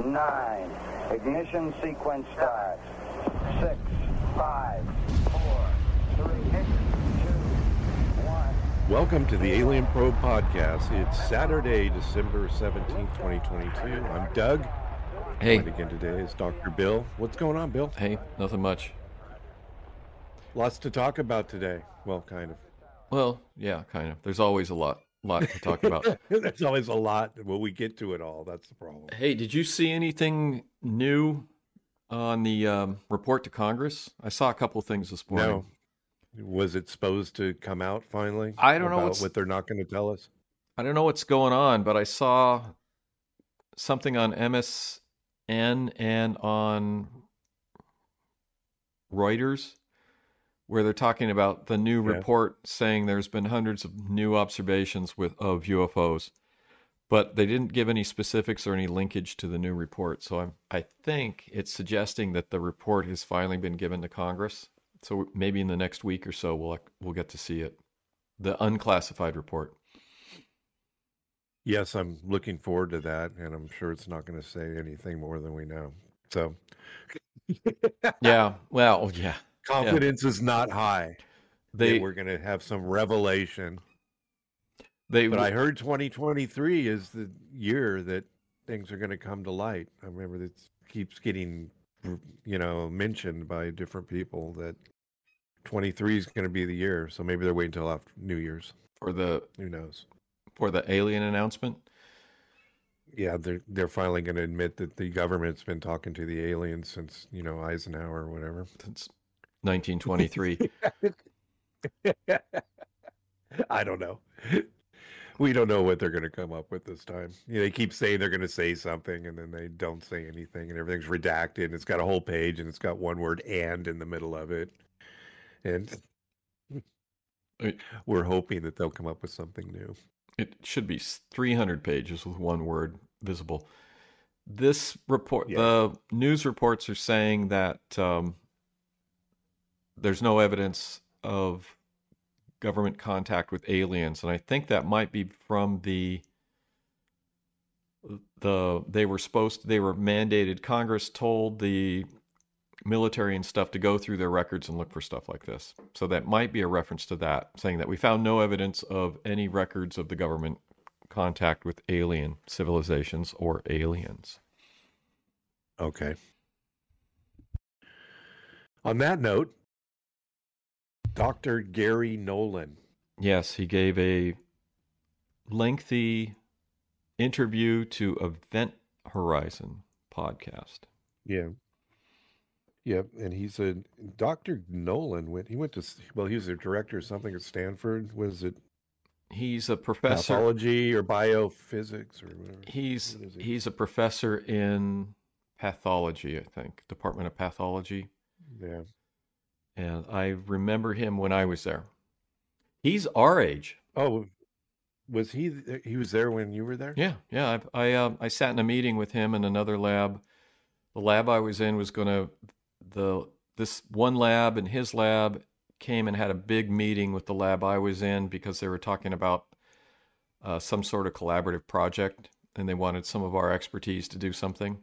nine. Ignition sequence starts. Six, five, four, three, two, one. Welcome to the Alien Probe Podcast. It's Saturday, December 17th, 2022. I'm Doug. Hey. And again today is Dr. Bill. What's going on, Bill? Hey, nothing much. Lots to talk about today. Well, kind of. Well, yeah, kind of. There's always a lot, lot to talk about. There's always a lot. Will we get to it all? That's the problem. hey, did you see anything new on the um, report to Congress? I saw a couple things this morning. No. Was it supposed to come out finally? I don't know what they're not going to tell us. I don't know what's going on, but I saw something on MSN and on Reuters where they're talking about the new Yeah. report saying there's been hundreds of new observations with of UFOs. But they didn't give any specifics or any linkage to the new report. So I'm, I think it's suggesting that the report has finally been given to Congress. So maybe in the next week or so we'll we'll get to see it. The unclassified report. Yes, I'm looking forward to that, and I'm sure it's not going to say anything more than we know. So, Yeah. Well, yeah. Confidence is not high. They that we're going to have some revelation. they But I heard 2023 is the year that things are going to come to light. I remember that keeps getting, you know, mentioned by different people that 23 is going to be the year. So maybe they're waiting until after New Year's. for the Who knows? for the alien announcement. Yeah, they're they're finally going to admit that the government's been talking to the aliens since you know Eisenhower or whatever. Since 1923. I don't know. We don't know what they're going to come up with this time. You know, they keep saying they're going to say something, and then they don't say anything, and everything's redacted. And it's got a whole page, and it's got one word "and" in the middle of it. And we're hoping that they'll come up with something new. it should be 300 pages with one word visible. This report, Yeah. the news reports are saying that um, there's no evidence of government contact with aliens, and I think that might be from the the they were supposed they were mandated. Congress told the military and stuff to go through their records and look for stuff like this. So that might be a reference to that, saying that we found no evidence of any records of the government contact with alien civilizations or aliens. Okay. On that note, Dr. Garry Nolan. Yes, he gave a lengthy interview to Event Horizon podcast. Yeah. Yep, and he's a Dr. Nolan went he went to well he was a director or something at Stanford was it He's a professor. pathology or biophysics or whatever. He's What he? he's a professor in pathology, I think, Department of Pathology. Yeah. And I remember him when I was there. He's our age. Oh, was he he was there when you were there? Yeah, yeah. I I, um, I sat in a meeting with him in another lab. The lab I was in was going to the this one lab and his lab came and had a big meeting with the lab I was in because they were talking about uh, some sort of collaborative project and they wanted some of our expertise to do something,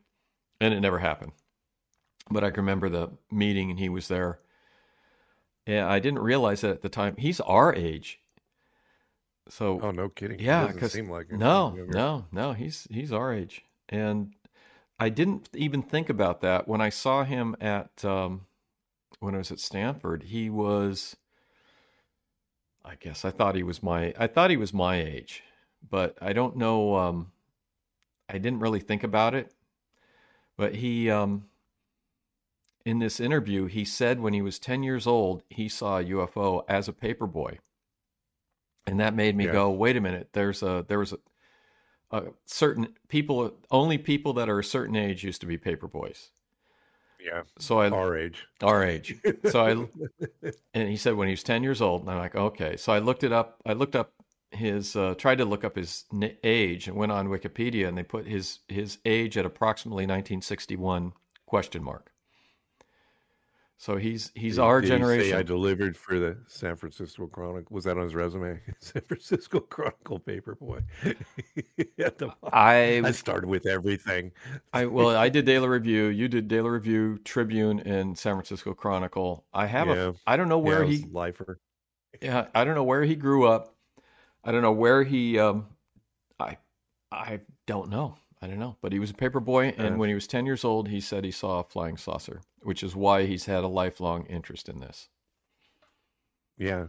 and it never happened. But I can remember the meeting and he was there. Yeah, I didn't realize that at the time. He's our age. So Oh, no kidding. yeah, Doesn't because seem like no, Younger. no, no, he's he's our age, and I didn't even think about that when I saw him at um, when I was at Stanford. He was, I guess, I thought he was my, I thought he was my age, but I don't know. Um, I didn't really think about it, but he, um, in this interview, he said when he was ten years old, he saw a UFO as a paperboy and that made me Yeah. go wait a minute there's a there was a, a certain people only people that are a certain age used to be paper boys. Yeah, so i our age. our age. So i and he said when he was 10 years old and i'm like okay. So i looked it up i looked up his uh, tried to look up his n- age and went on wikipedia and they put his his age at approximately 1961 question mark So he's he's Did- our did generation. I delivered for the San Francisco Chronicle. Was that on his resume? San Francisco Chronicle paperboy. I I started with everything. I well, I did Daily Review. You did Daily Review, Tribune, and San Francisco Chronicle. I have Yeah. a. I don't know where yeah, he. lifer. Yeah, I don't know where he grew up. I don't know where he. Um, I, I don't know. I don't know. But he was a paper boy, and when he was ten years old, he said he saw a flying saucer, which is why he's had a lifelong interest in this. Yeah,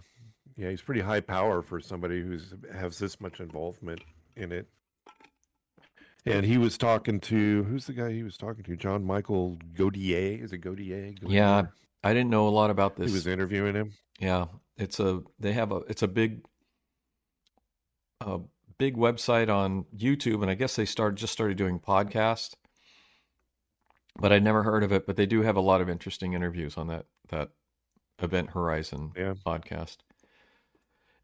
yeah, he's pretty high power for somebody who's has this much involvement in it. And he was talking to who's the guy he was talking to? John Michael Godier. Is it Godier? Yeah, I didn't know a lot about this. he was interviewing him. Yeah, it's a they have a it's a big a big website on YouTube and I guess they started just started doing podcast. But I'd never heard of it, but they do have a lot of interesting interviews on that that Event Horizon Yeah. podcast.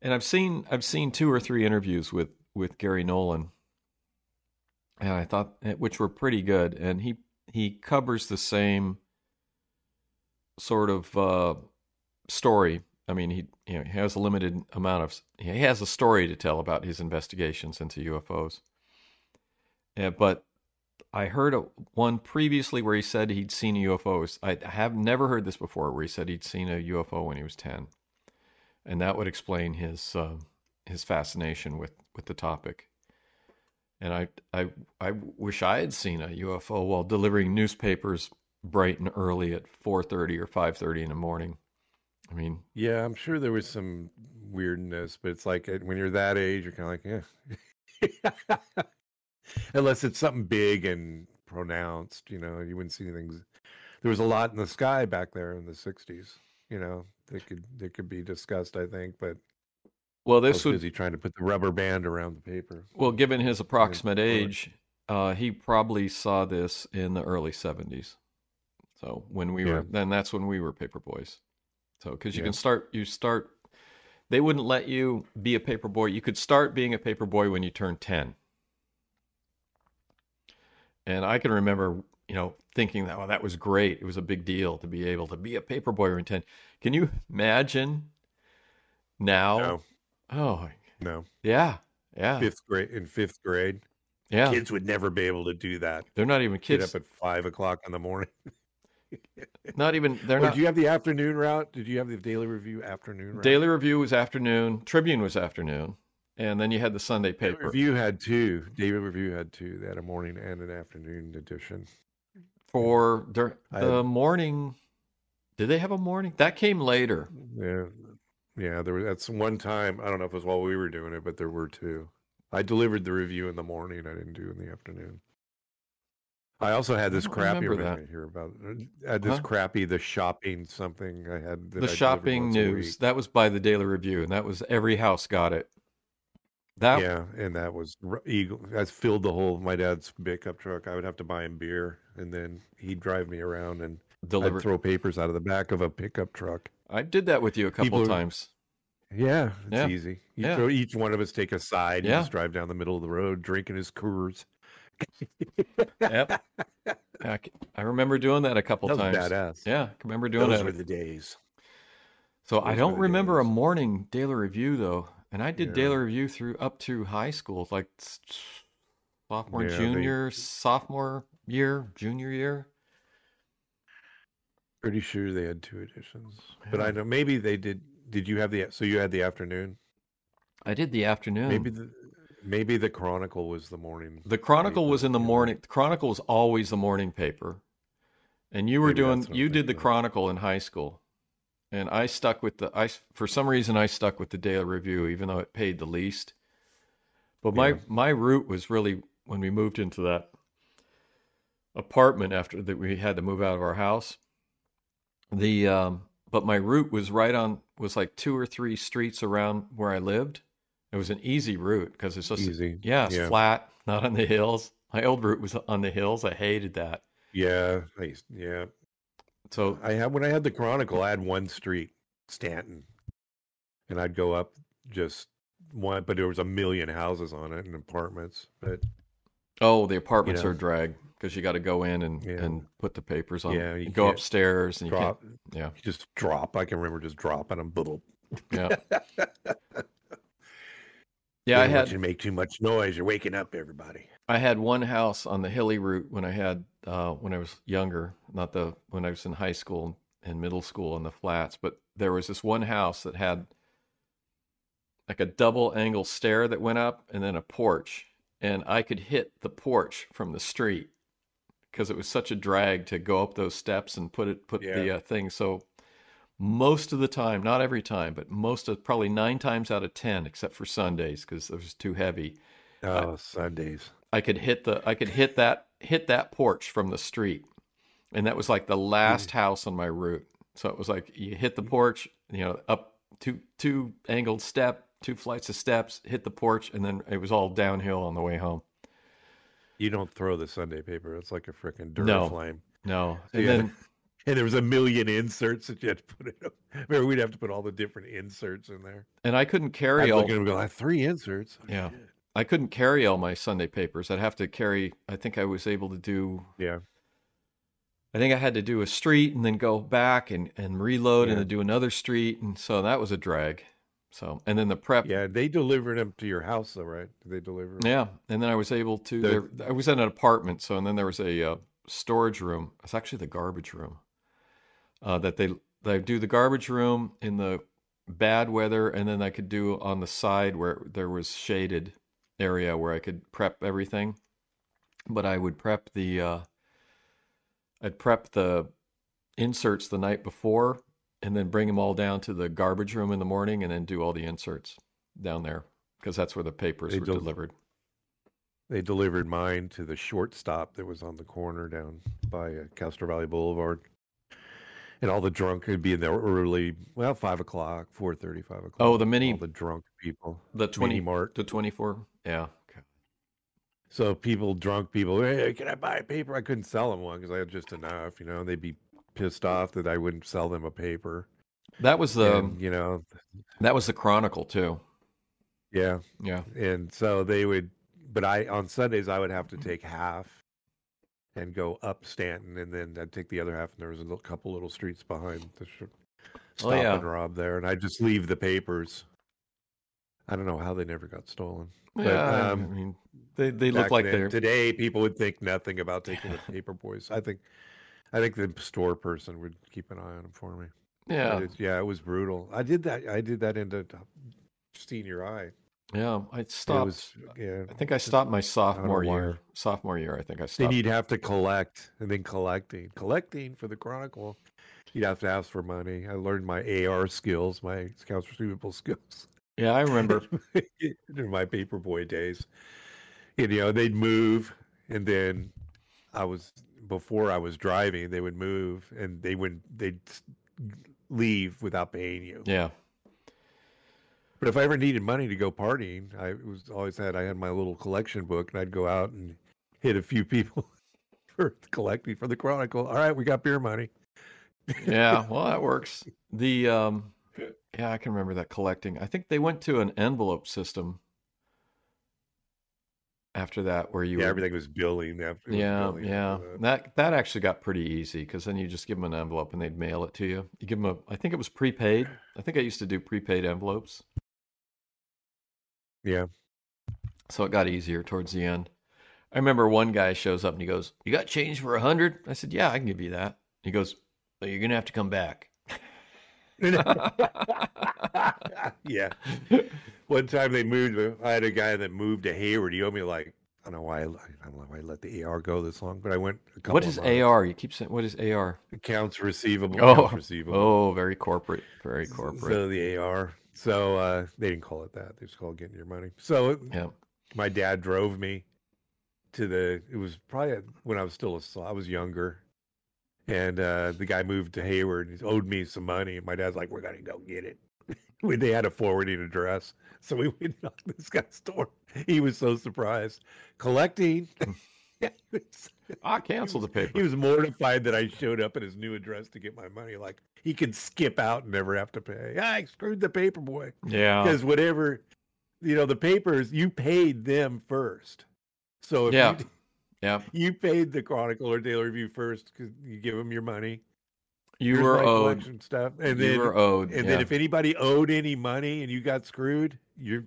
And I've seen I've seen two or three interviews with with Garry Nolan. And I thought eh, which were pretty good and he he covers the same sort of uh story. I mean, he you know he has a limited amount of he has a story to tell about his investigations into UFOs. Yeah, but I heard a, one previously where he said he'd seen UFOs. I have never heard this before, where he said he'd seen a UFO when he was ten, and that would explain his uh, his fascination with with the topic. And I I I wish I had seen a UFO while delivering newspapers bright and early at four thirty or five thirty in the morning. I mean, Yeah, I'm sure there was some weirdness, but it's like uh, when you're that age, you're kind of like, yeah. Unless it's something big and pronounced, you know, you wouldn't see anything. There was a lot in the sky back there in the '60s, you know, that could that could be discussed, I think. But well, was this would busy trying to put the rubber band around the paper. Well, given his approximate age, uh, he probably saw this in the early '70s. So when we Yeah. were, then that's when we were paper boys. So because you Yeah. can start, you start. They wouldn't let you be a paper boy. You could start being a paper boy when you turned ten. And I can remember, you know, thinking that, well, that was great. It was a big deal to be able to be a paper boy when ten. Can you imagine now? No, Oh, no, yeah, yeah, fifth grade in fifth grade, yeah. kids would never be able to do that. They're not even Get kids. up at five o'clock in the morning. Not even they're not. Did you have the afternoon route? Did you have the Daily Review afternoon route? Daily Review was afternoon. Tribune was afternoon, and then you had the Sunday Daily paper. Review had two. Daily Review had two. They had a morning and an afternoon edition. for the had- morning. Did they have a morning? That came later. Yeah, yeah. There was that's one time. I don't know if it was while we were doing it, but there were two. I delivered the review in the morning. I didn't do it in the afternoon. I also had this crappy. that. hear about uh, I had uh, this Huh? crappy the shopping something I had. That The I shopping news that was by the Daily Review, and that was every house got it. That yeah, and that was eagle. I filled the whole my dad's pickup truck. I would have to buy him beer, and then he'd drive me around, and I'd throw papers out of the back of a pickup truck. I did that with you a couple People times. Yeah, it's Yeah. easy. You Yeah. throw each one of us take a side and Yeah. just drive down the middle of the road drinking his Coors. Yep. I, I remember doing that a couple That times. badass. Yeah, I remember doing Those that. were the days. So I Those were don't remember a morning daily review though, and I did Yeah. daily review through up to high school, like sophomore, Yeah, they- junior, sophomore year, junior year. Pretty sure they had two editions, but Yeah. I know maybe they did. Did you have the? So you had the afternoon. I did the afternoon. Maybe the maybe the Chronicle was the morning. the Chronicle was in the morning. The Chronicle was always the morning paper, and you were Maybe doing that's what I'm you did the of. Chronicle in high school, and I stuck with the I for some reason I stuck with the Daily Review even though it paid the least. But my Yeah. my route was really when we moved into that apartment after that we had to move out of our house. The um, but my route was right on was like two or three streets around where I lived. It was an easy route because it's just Easy. yeah, it's Yeah. flat, not on the hills. My old route was on the hills. I hated that. Yeah, I yeah. So I had when I had the Chronicle, I had one street, Stanton, and I'd go up just one, but there was a million houses on it and apartments. But oh, the apartments know. are drag. because you got to go in and, Yeah. and put the papers on. Yeah, you you go upstairs and you Drop, can't. Yeah, just drop. I can remember just dropping them. Yeah, yeah. I had to make too much noise. You're waking up everybody. I had one house on the hilly route when I had uh, when I was younger, not the when I was in high school and middle school in the flats, but there was this one house that had like a double angle stair that went up and then a porch, and I could hit the porch from the street because it was such a drag to go up those steps and put it put the uh, thing. So most of the time, not every time, but most of probably nine times out of ten, except for Sundays because it was too heavy. Oh, Sundays. I could hit the I could hit that hit that porch from the street. And that was like the last hmm. house on my route. So it was like you hit the hmm. porch, you know, up two two angled step, two flights of steps, hit the porch, and then it was all downhill on the way home. You don't throw the Sunday paper. It's like a freaking No. flame. No. And Yeah. then And there was a million inserts that you had to put in. Remember, we'd have to put all the different inserts in there. and I couldn't carry all look at them and go, I have three inserts. Oh, Yeah. shit. I couldn't carry all my Sunday papers. I'd have to carry I think I was able to do Yeah. I think I had to do a street and then go back and, and reload and then do another street and so that was a drag. So and then the prep Yeah. They delivered them to your house, though, right? Did they deliver 'em? Yeah, and then I was able to. The- there, I was in an apartment, so and then there was a uh, storage room. It's actually the garbage room. Uh, that they they do the garbage room in the bad weather, and then I could do on the side where there was shaded area where I could prep everything. But I would prep the. Uh, I'd prep the inserts the night before, and then bring them all down to the garbage room in the morning, and then do all the inserts down there because that's where the papers They were del- delivered. They delivered mine to the shortstop that was on the corner down by uh, Castro Valley Boulevard. And all the drunk would be in there early, well, five o'clock, four thirty, five o'clock. Oh, the mini- all the drunk people, The twenty mart. the twenty four. Yeah. Okay. So people, drunk people, hey, can I buy a paper? I couldn't sell them one because I had just enough, you know. And They'd be pissed off that I wouldn't sell them a paper. That was the and, you know, that was the Chronicle too. yeah. Yeah. And so they would, but I on Sundays I would have to take half and go up Stanton, and then I'd take the other half, and there was a little, couple little streets behind the sh- stop Oh, yeah. and rob there, and I'd just leave the papers. I don't know how they never got stolen. But, yeah. um, I mean, they they look like then. they're today people would think nothing about taking the paper boys. I think, I think the store person would keep an eye on them for me. Yeah it's- yeah, it was brutal. I did that. I did that into senior high. Yeah. I stopped. was yeah. I think I stopped my sophomore year. Sophomore year, I think I Then stopped. you'd have to collect and then collecting. Collecting for the Chronicle. You'd have to ask for money. I learned my AR skills, my accounts receivable skills yeah, I remember. in my paperboy days. You know, they'd move and then I was before I was driving, they would move and they would they'd leave without paying you. Yeah. But if I ever needed money to go partying, I was always had I had my little collection book and I'd go out and hit a few people for collecting for the Chronicle. All right, we got beer money. Yeah. Well, that works. The um, yeah, I can remember that collecting. I think they went to an envelope system after that, where you yeah, would- everything was billing. After Yeah, billing yeah. after that. That that actually got pretty easy because then you just give them an envelope and they'd mail it to you. You give them a, I think it was prepaid. I think I used to do prepaid envelopes, yeah. so it got easier towards the end. I remember one guy shows up and he goes, "You got change for a hundred? I said, "Yeah, I can give you that." He goes, "Well, you're gonna have to come back." yeah. One time they moved. I had a guy that moved to Hayward. He owed me like I don't know why I, I don't know why I let the AR go this long, but I went. A couple what of. AR? You keep saying what is AR? Accounts receivable. Oh, accounts receivable. oh, very corporate, very corporate. So the AR. So uh, they didn't call it that. They just called getting your money. So yeah, my dad drove me to the. It was probably when I was still a. I was younger, and uh, the guy moved to Hayward. He owed me some money, and my dad's like, "We're gonna go get it." when they had a forwarding address, so we went knock this guy's door. He was so surprised. Collecting. Yeah, was- I canceled the paper. he was mortified that I showed up at his new address to get my money. Like he could skip out and never have to pay. I screwed the paper boy yeah, because whatever, you know, the papers you paid them first. So if Yeah. you, Yeah, You paid the Chronicle or Daily Review first because you give them your money. you Here's were owed. collection stuff, and you then were owed. and yeah. then if anybody owed any money and you got screwed, you're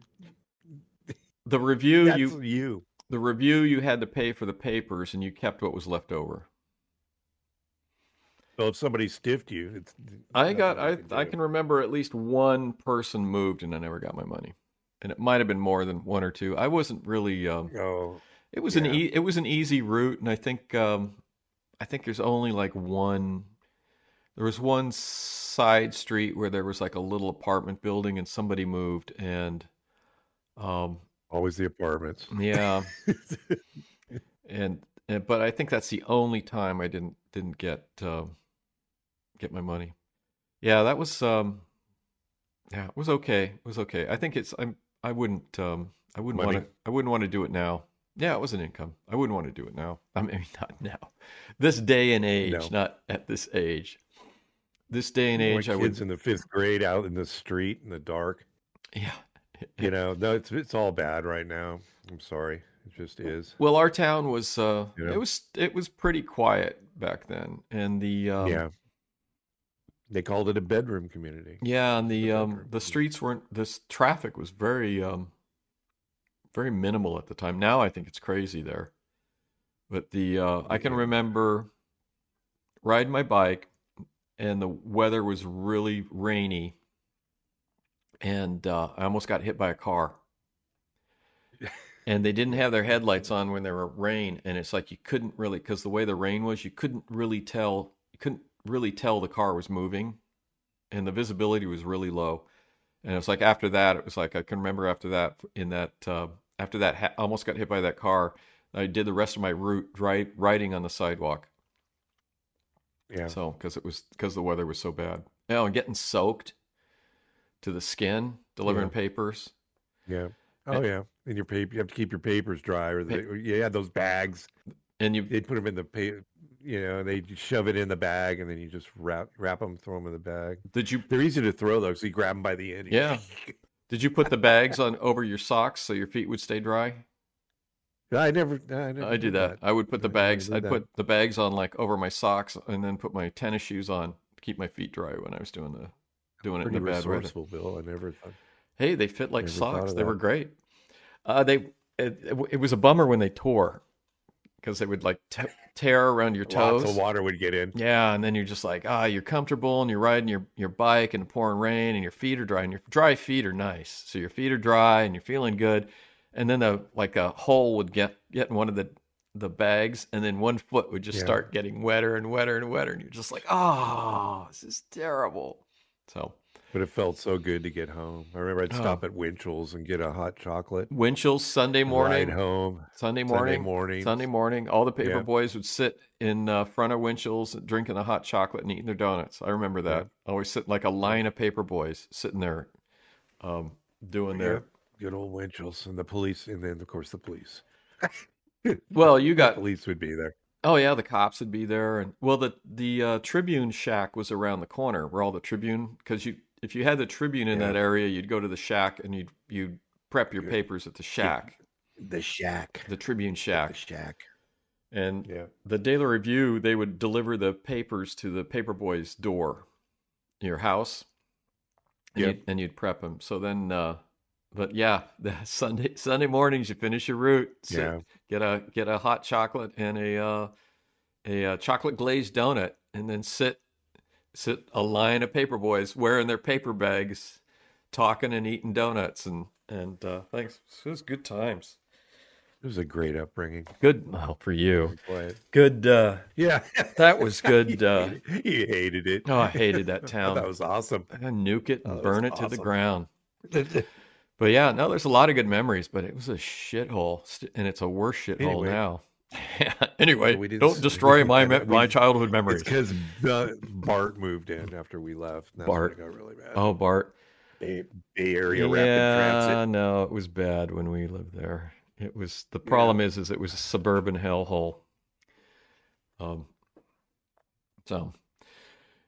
the review you you. The review you had to pay for the papers, and you kept what was left over. So if somebody stiffed you, it's I got I can I can remember at least one person moved, and I never got my money. And it might have been more than one or two. I wasn't really. Um, Oh, It was an e- it was an easy route, and I think um, I think there's only like one. There was one side street where there was like a little apartment building, and somebody moved, and um, always the apartments. yeah, and, and but I think that's the only time I didn't didn't get um, get my money. Yeah, that was um, yeah, it was okay. It was okay. I think it's I'm I wouldn't um I wouldn't want to I wouldn't want to do it now. Yeah, it was an income. I wouldn't want to do it now. I mean, not now. This day and age, No. not at this age. This day and My age, I kids would. in the fifth grade out in the street in the dark. Yeah. You know, no, it's it's all bad right now. I'm sorry, it just is. Well, our town was uh, Yeah. it was it was pretty quiet back then, and the um, yeah, they called it a bedroom community. Yeah, and the the um the streets weren't this traffic was very um very minimal at the time. Now I think it's crazy there. But the uh I can remember riding my bike and the weather was really rainy and uh I almost got hit by a car. and they didn't have their headlights on when there were rain and it's like you couldn't really cuz the way the rain was you couldn't really tell you couldn't really tell the car was moving and the visibility was really low. And it was like after that, it was like I can remember after that in that uh, after that ha- almost got hit by that car. I did the rest of my route dri riding on the sidewalk. Yeah, So because it was because the weather was so bad. Oh, and getting soaked to the skin delivering Yeah. papers. yeah. Oh yeah, and your paper. You have to keep your papers dry, or they, or you had those bags. And you They'd put them in the paper. You know, they shove it in the bag, and then you just wrap wrap them, throw them in the bag. did you They're easy to throw though, so you grab them by the end. Yeah. did you put the bags on over your socks so your feet would stay dry? I never. I, never I did that. I would put the bags. I'd that. put the bags on like over my socks, and then put my tennis shoes on to keep my feet dry when I was doing the doing it in Pretty the bad weather. resourceful, Bill. I never thought. Hey, they fit like socks. They were great. Uh, they it, it was a bummer when they tore because they would like te- tear around your toes. Lots of water would get in. Yeah, and then you're just like, ah, you're comfortable and you're riding your, your bike in the pouring rain and your feet are dry and your dry feet are nice. So your feet are dry and you're feeling good. And then the like a hole would get get in one of the the bags and then one foot would just Yeah. start getting wetter and wetter and wetter and you're just like, oh, this is terrible. So But it felt so good to get home. I remember I'd Oh. stop at Winchell's and get a hot chocolate. Winchell's Sunday morning, Ride home. Sunday morning, Sunday morning. Sunday morning, all the paper Yeah. boys would sit in uh, front of Winchell's drinking a hot chocolate and eating their donuts. I remember that. Always sitting like a line of paper boys sitting there um, doing Yeah. their. Good old Winchell's and the police, and then of course the police. Well, you The got police would be there. Oh yeah, the cops would be there, and well, the the uh, Tribune shack was around the corner where all the Tribune because you if you had the Tribune in Yeah. that area, you'd go to the shack and you'd you'd prep your papers at the shack, The shack. the Tribune The shack, shack. and Yeah. the Daily Review, they would deliver the papers to the paperboy's door, your house, and, Yep. you'd, and you'd prep them. So then, uh, but yeah, the Sunday Sunday mornings you finish your route, sit, Yeah. get a get a hot chocolate and a uh, a uh, chocolate glazed donut, and then sit sit a line of paper boys wearing their paper bags, talking and eating donuts and and uh, thanks. It was good times. It was a great upbringing. Good well for you. Good. Uh, Yeah. that was good. Uh, he hated it. Oh, I hated that town. that was awesome. I nuke it Oh, and that burn it to the ground. But yeah, no, there's a lot of good memories, but it was a shithole, and it's a worse shithole Anyway. now. anyway, We don't destroy my me- my childhood memories. because Bart moved in after we left. Bart. Got really bad. Oh, Bart. Bay, Bay Area Rapid Yeah, Transit. no, it was bad when we lived there. It was the problem is is it was a suburban hellhole. Um, so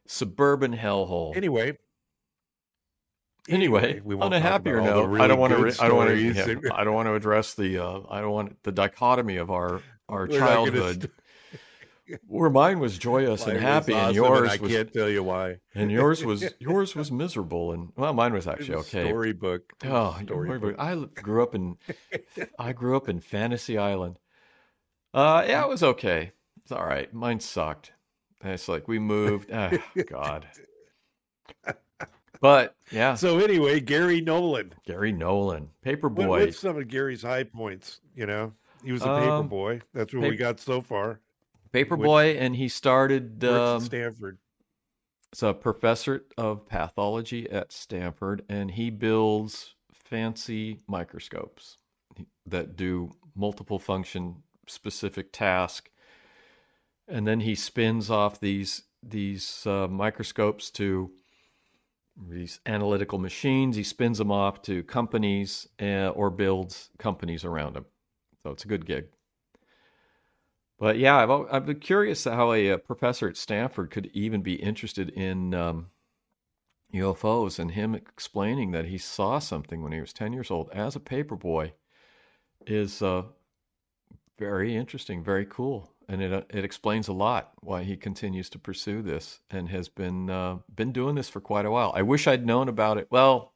suburban hellhole. Anyway. Anyway, we on a happier note, really I don't want to. Re- I don't want to. stories. I don't want to address the. Uh, I don't want the dichotomy of our our We're childhood, where mine was joyous Mine and happy, and awesome, yours I was can't tell you why. and yours was yours was miserable, and well, mine was actually was okay. Storybook. Oh, storybook. I grew up in I grew up in Fantasy Island. Uh, yeah, it was okay. It's all right. Mine sucked. And it's like we moved. ah, God. But yeah, So anyway, Garry Nolan. Garry Nolan, What, Paperboy. what's some of Garry's high points? You know, he was a paper Um, boy. That's what we got so far. Paperboy, and he started. Um, Stanford. He's a professor of pathology at Stanford, and he builds fancy microscopes that do multiple function specific task. And then he spins off these these uh, microscopes to these analytical machines. He spins them off to companies uh, or builds companies around him. So it's a good gig. But yeah, I've I've been curious how a, uh professor at Stanford could even be interested in um, UFOs, and him explaining that he saw something when he was ten years old as a paperboy is uh, very interesting, very cool, and it uh, it explains a lot why he continues to pursue this and has been uh, been doing this for quite a while. I wish I'd known about it. Well,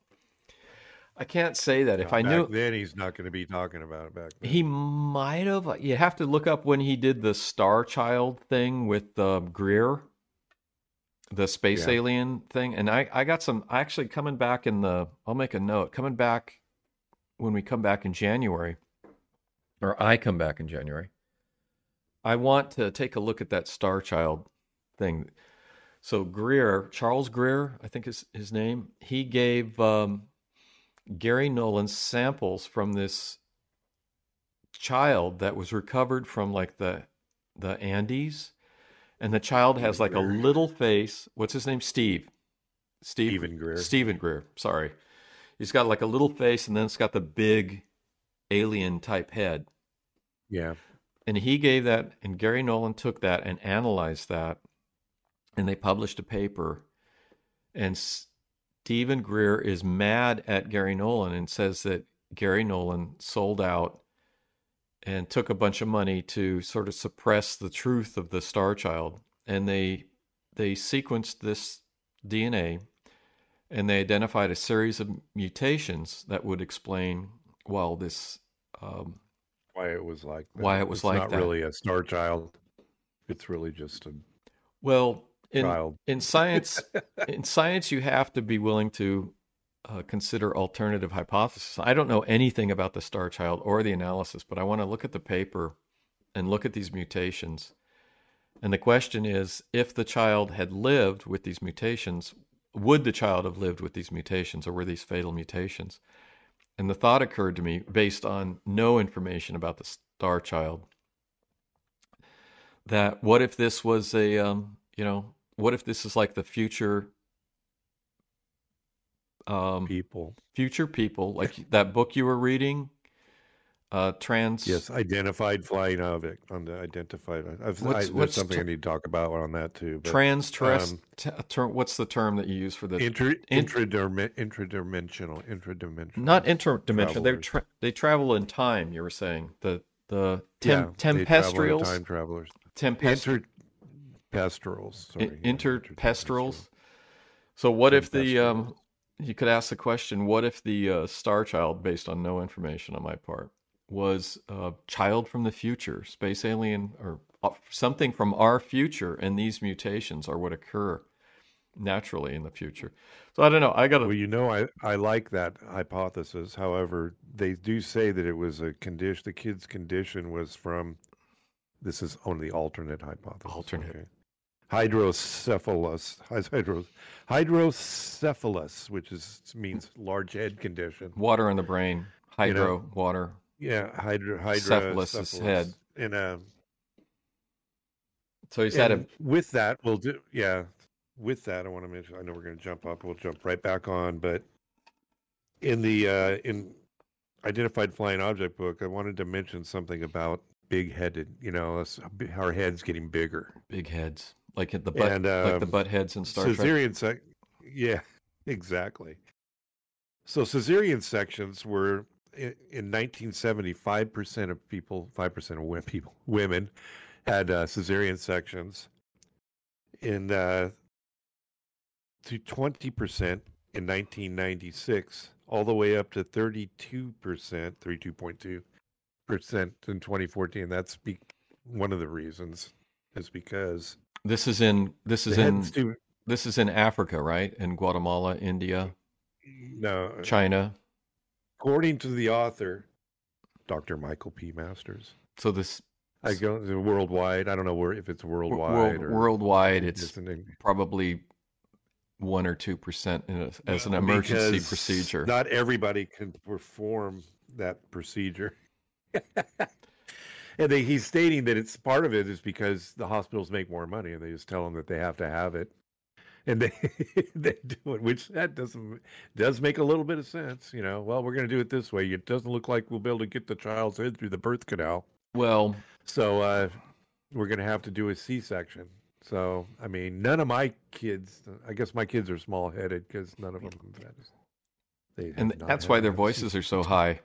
I can't say that if I back knew then, he's not going to be talking about it back then. he might have. You have to look up when he did the Star Child thing with uh, Greer, the space Yeah. alien thing. And I, I got some actually coming back in the. I'll make a note coming back when we come back in January, or I come back in January. I want to take a look at that Star Child thing. So Greer, Charles Greer, I think is his name. He gave um, Garry Nolan samples from this child that was recovered from like the the Andes, and the child has like a little face. What's his name? Steve. Steve Stephen Greer. Stephen Greer. Sorry, he's got like a little face, and then it's got the big alien type head. Yeah. And he gave that, and Garry Nolan took that and analyzed that, and they published a paper. And Stephen Greer is mad at Garry Nolan and says that Garry Nolan sold out and took a bunch of money to sort of suppress the truth of the Star Child. And they they sequenced this DNA and they identified a series of mutations that would explain well this um, Why it was like that. Why it was It's like not that. really a star child. It's really just a well in child. in science in science you have to be willing to uh, consider alternative hypotheses i don't know anything about the star child or the analysis but i want to look at the paper and look at these mutations and the question is if the child had lived with these mutations would the child have lived with these mutations or were these fatal mutations and the thought occurred to me based on no information about the star child that what if this was a um, you know what if this is like the future um, People. future people like that book you were reading uh trans Yes, identified flying object on the identified. I've, I, What's- there's what's something I need to talk about on that too. But trans terrest um, t- term, what's the term that you use for the intra, in- intradimensional, intradimensional. not interdimensional they tra- they travel in time you were saying the the yeah, tem- they travel time travelers. tempest Interpestrals. Sorry, in- interpestrals. So what if the um you could ask the question, what if the uh, star child, based on no information on my part, was a child from the future, space alien, or uh, something from our future, and these mutations are what occur naturally in the future. So I don't know. I got to. Well, you know, I, I like that hypothesis. However, they do say that it was a condition. The kid's condition was from. This is only alternate hypothesis. Alternate. okay. Hydrocephalus, hydro, hydrocephalus, which is means large head condition. Water in the brain, hydro, know, water. Yeah, hydro, Cephalus hydrocephalus is head. In a, So he's had a with that, we'll do. Yeah, with that, I want to mention. I know we're going to jump up. We'll jump right back on, but in the uh, in identified flying object book, I wanted to mention something about big headed. You know, us- our heads getting bigger. big heads, like at the butt, And, like the um, butt heads in Star Trek. Caesarean sec. Yeah, exactly. So Caesarean sections were in, in 1970, five percent of people, five percent of women, people, women, had uh, cesarean sections. In uh, to 20 percent in 1996, all the way up to 32 percent, 32.2 percent in 2014. That's be- one of the reasons is because This is in this is in this is in Africa, right? In Guatemala, India, no. China. According to the author, Dr. Michael P. Masters. So this I go worldwide. I don't know where if it's worldwide world, or worldwide, it's probably one or two percent as an emergency because procedure. Not everybody can perform that procedure. and they, he's stating that it's part of it is because the hospitals make more money and they just tell them that they have to have it. And they they do it, which that doesn't does make a little bit of sense, you know. Well, we're going to do it this way. It doesn't look like we'll be able to get the child's head through the birth canal. well, So uh, we're going to have to do a C-section. So I mean, none of my kids. I guess my kids are small-headed because none of them. They and that's why their voices C- are so high.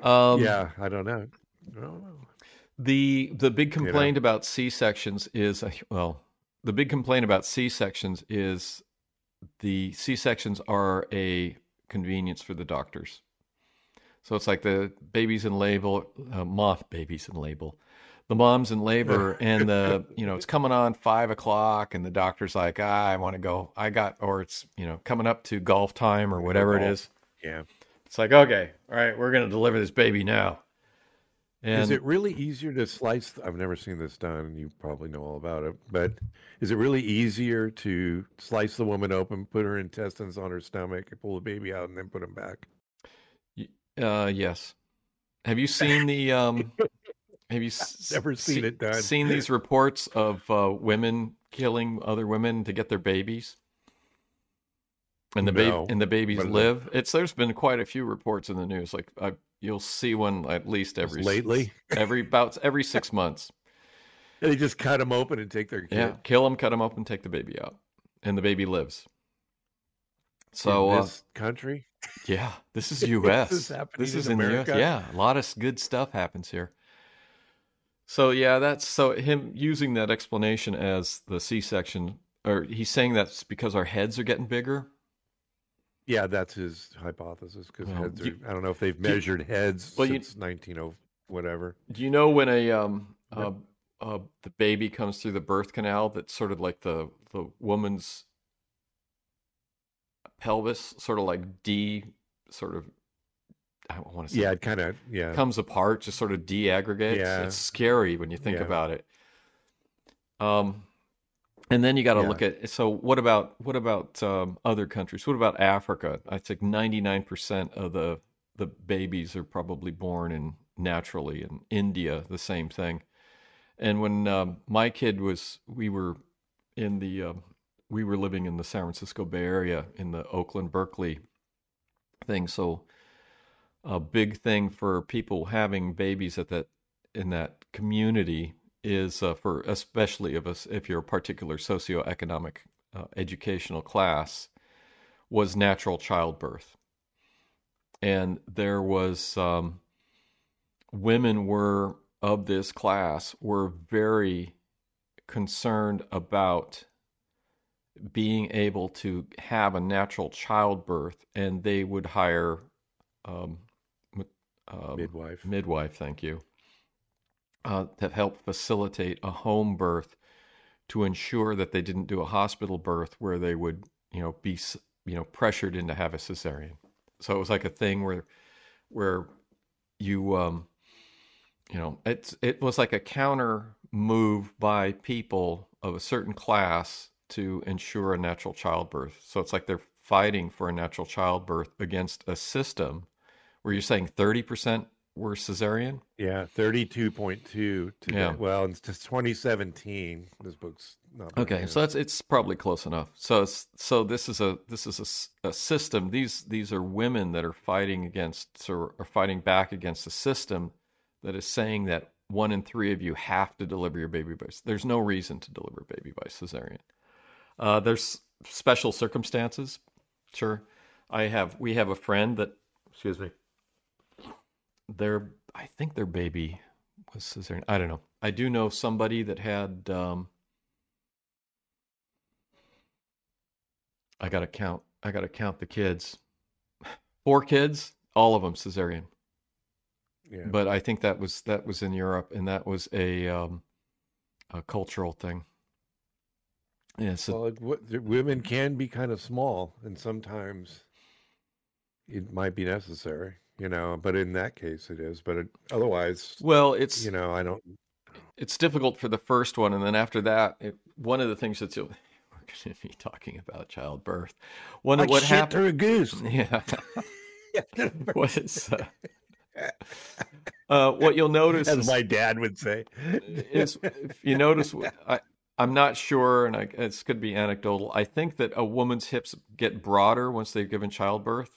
Um, yeah, I don't know. I don't know. The the big know? complaint about C sections is uh, well, the big complaint about C sections is the C sections are a convenience for the doctors. So it's like the babies in labor, uh, mom babies in labor, the moms in labor, and the you know it's coming on five o'clock, and the doctor's like, ah, I want to go, I got, or it's you know coming up to golf time or whatever it is. Yeah. It's like, okay, all right, we're gonna deliver this baby now. And is it really easier to slice? I've never seen this done. You probably know all about it, but is it really easier to slice the woman open, put her intestines on her stomach, and pull the baby out, and then put them back? Uh, yes. Have you seen the um? Have you s- Never seen se- it done. Seen these reports of uh, women killing other women to get their babies, and the No. baby and the babies they- live. It's there's been quite a few reports in the news. Like I, you'll see one at least every lately? every about every six months. They just cut them open and take their kid. Yeah, kill them, cut them open, and take the baby out, and the baby lives. So in uh, this country, Yeah, this is U.S. This is happening This is in in the U.S. America? Yeah, a lot of good stuff happens here. So yeah, that's so him using that explanation as the C-section, or he's saying that's because our heads are getting bigger. Yeah, that's his hypothesis. Because Well, heads are, I don't know if they've do measured heads well, you- since 1900 whatever. Do you know when a um uh, uh the baby comes through the birth canal? That's sort of like the the woman's pelvis, sort of like D, sort of. I don't want to say Yeah, it kind of yeah. comes apart, just sort of de-aggregates. Yeah. It's scary when you think Yeah. about it. Um, and then you got to Yeah. look at so what about what about um, other countries? What about Africa? I think ninety nine percent of the the babies are probably born in naturally. In India, the same thing. And when um, my kid was, we were in the um we were living in the San Francisco Bay Area in the Oakland Berkeley thing. So a big thing for people having babies at that in that community is uh, for especially if us if you're a particular socioeconomic uh, educational class was natural childbirth and there was um, women were of this class were very concerned about being able to have a natural childbirth and they would hire um, um, midwife. midwife, thank you, uh, to help facilitate a home birth to ensure that they didn't do a hospital birth where they would, you know, be, you know, pressured into have a cesarean. So it was like a thing where, where you, um, you know, it's it was like a counter move by people of a certain class to ensure a natural childbirth. So it's like they're fighting for a natural childbirth against a system where you're saying 30% were cesarean. Yeah, thirty-two point two. Yeah. Well, it's just 2017. This book's not. Okay, so that's it's probably close enough. So so this is a this is a system. These these are women that are fighting against or are fighting back against a system that is saying that one in three of you have to deliver your baby by. There's no reason to deliver a baby by cesarean. Uh, there's special circumstances. Sure, I have. We have a friend that. Excuse me. Their I think their baby was cesarean. I don't know. I do know somebody that had. Um, I gotta count. I gotta count the kids. Four kids, all of them cesarean. Yeah. But I think that was that was in Europe, and that was a um, a cultural thing. Yeah, so well, it, w- women can be kind of small, and sometimes it might be necessary, you know. But in that case, it is. But it, otherwise, well, it's you know, I don't. it's difficult for the first one, and then after that, it, one of the things that's we're going to be talking about childbirth. One of Like what shit happened? through a goose. Yeah, what is uh, uh, what you'll notice as is, my dad would say. is if you notice, I, I'm not sure, and I, it's could be anecdotal. I think that a woman's hips get broader once they've given childbirth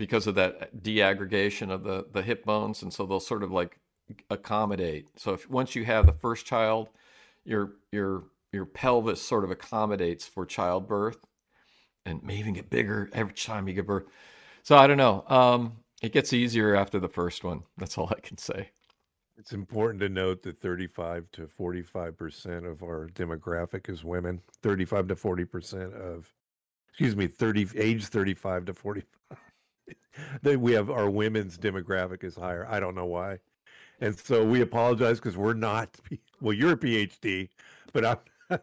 because of that deaggregation of the the hip bones, and so they'll sort of like accommodate. So if once you have the first child, your your your pelvis sort of accommodates for childbirth, and may even get bigger every time you give birth. So I don't know. Um, it gets easier after the first one. That's all I can say. It's important to note that 35 to 45 percent of our demographic is women. 35 to 40 percent of, excuse me, 30 age 35 to 45. That we have our women's demographic is higher. I don't know why, and so we apologize because we're not. Well, you're a PhD, but I'm.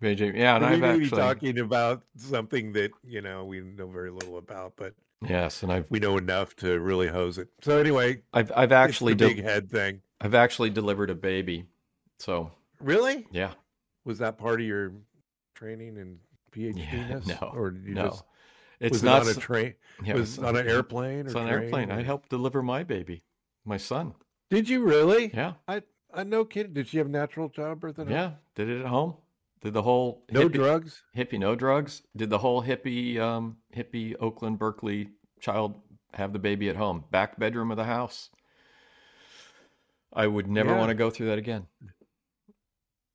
Yeah, and we I've may be actually talking about something that you know we know very little about, but yes, and I've we know enough to really hose it. So anyway, I've I've actually de- big head thing. I've actually delivered a baby. So Really? yeah, Was that part of your training and PhD? Yeah, no, or did you no, just it's was not it on a train? yeah, was it on an airplane? It's on an airplane. I helped deliver my baby, my son. Did you really? Yeah, I I no kidding. Did she have natural childbirth? At home? yeah, did it at home. Did the whole No hippie, drugs. hippie no drugs. Did the whole hippie um hippie Oakland Berkeley child have the baby at home, back bedroom of the house. I would never Yeah. want to go through that again.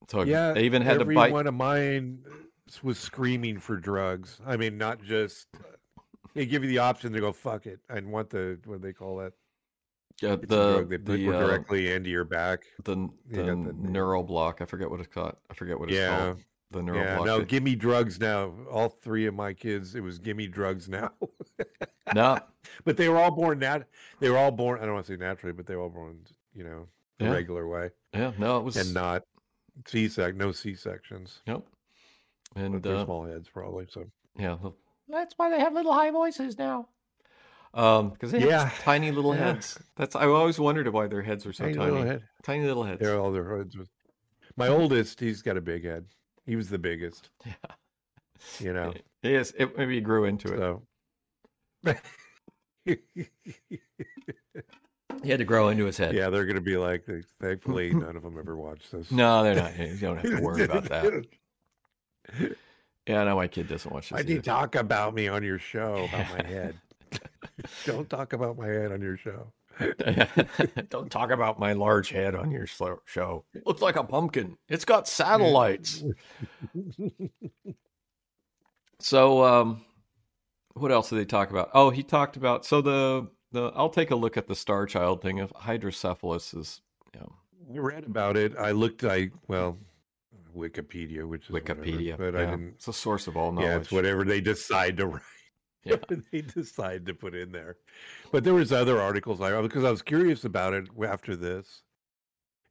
So Yeah. they even had to every bite. one of mine was screaming for drugs. I mean, not just. They give you the option to go fuck it and want the what do they call that? uh, It's the drug they put the, uh, directly into your back. the the the neural block. I forget what it's called. I forget what it's Yeah. called. The neural Yeah, block. no, that- give me drugs now. All three of my kids, it was give me drugs now. no, but they were all born nat. They were all born. I don't want to say naturally, but they were all born, you know, the Yeah. regular way, yeah, no, it was and not C-sec, no C-sections. Nope. But And they're uh, small heads, probably. So yeah, that's why they have little high voices now. Um, because they Yeah. have tiny little Yeah. heads. That's I always wondered why their heads were so tiny tiny. little head. Tiny little heads. They're all their heads. was- My oldest, he's got a big head. He was the biggest, Yeah. you know. Yes, it maybe he grew into it. So. He had to grow into his head. yeah, they're gonna be like. Thankfully, none of them ever watched this. No, they're not. You don't have to worry about that. Yeah, no, my kid doesn't watch this. Why do you talk about me on your show about my head? Don't talk about my head on your show. Don't talk about my large head on your show. Looks like a pumpkin. It's got satellites. so, um, what else did they talk about? Oh, he talked about so the the I'll take a look at the Star Child thing. If hydrocephalus is, you know, I read about it. I looked. I well, Wikipedia, which is whatever, Wikipedia, but yeah, I didn't. it's a source of all knowledge. Yeah, it's whatever they decide to write. Yeah. They decide to put in there. But there was other articles I because I was curious about it after this.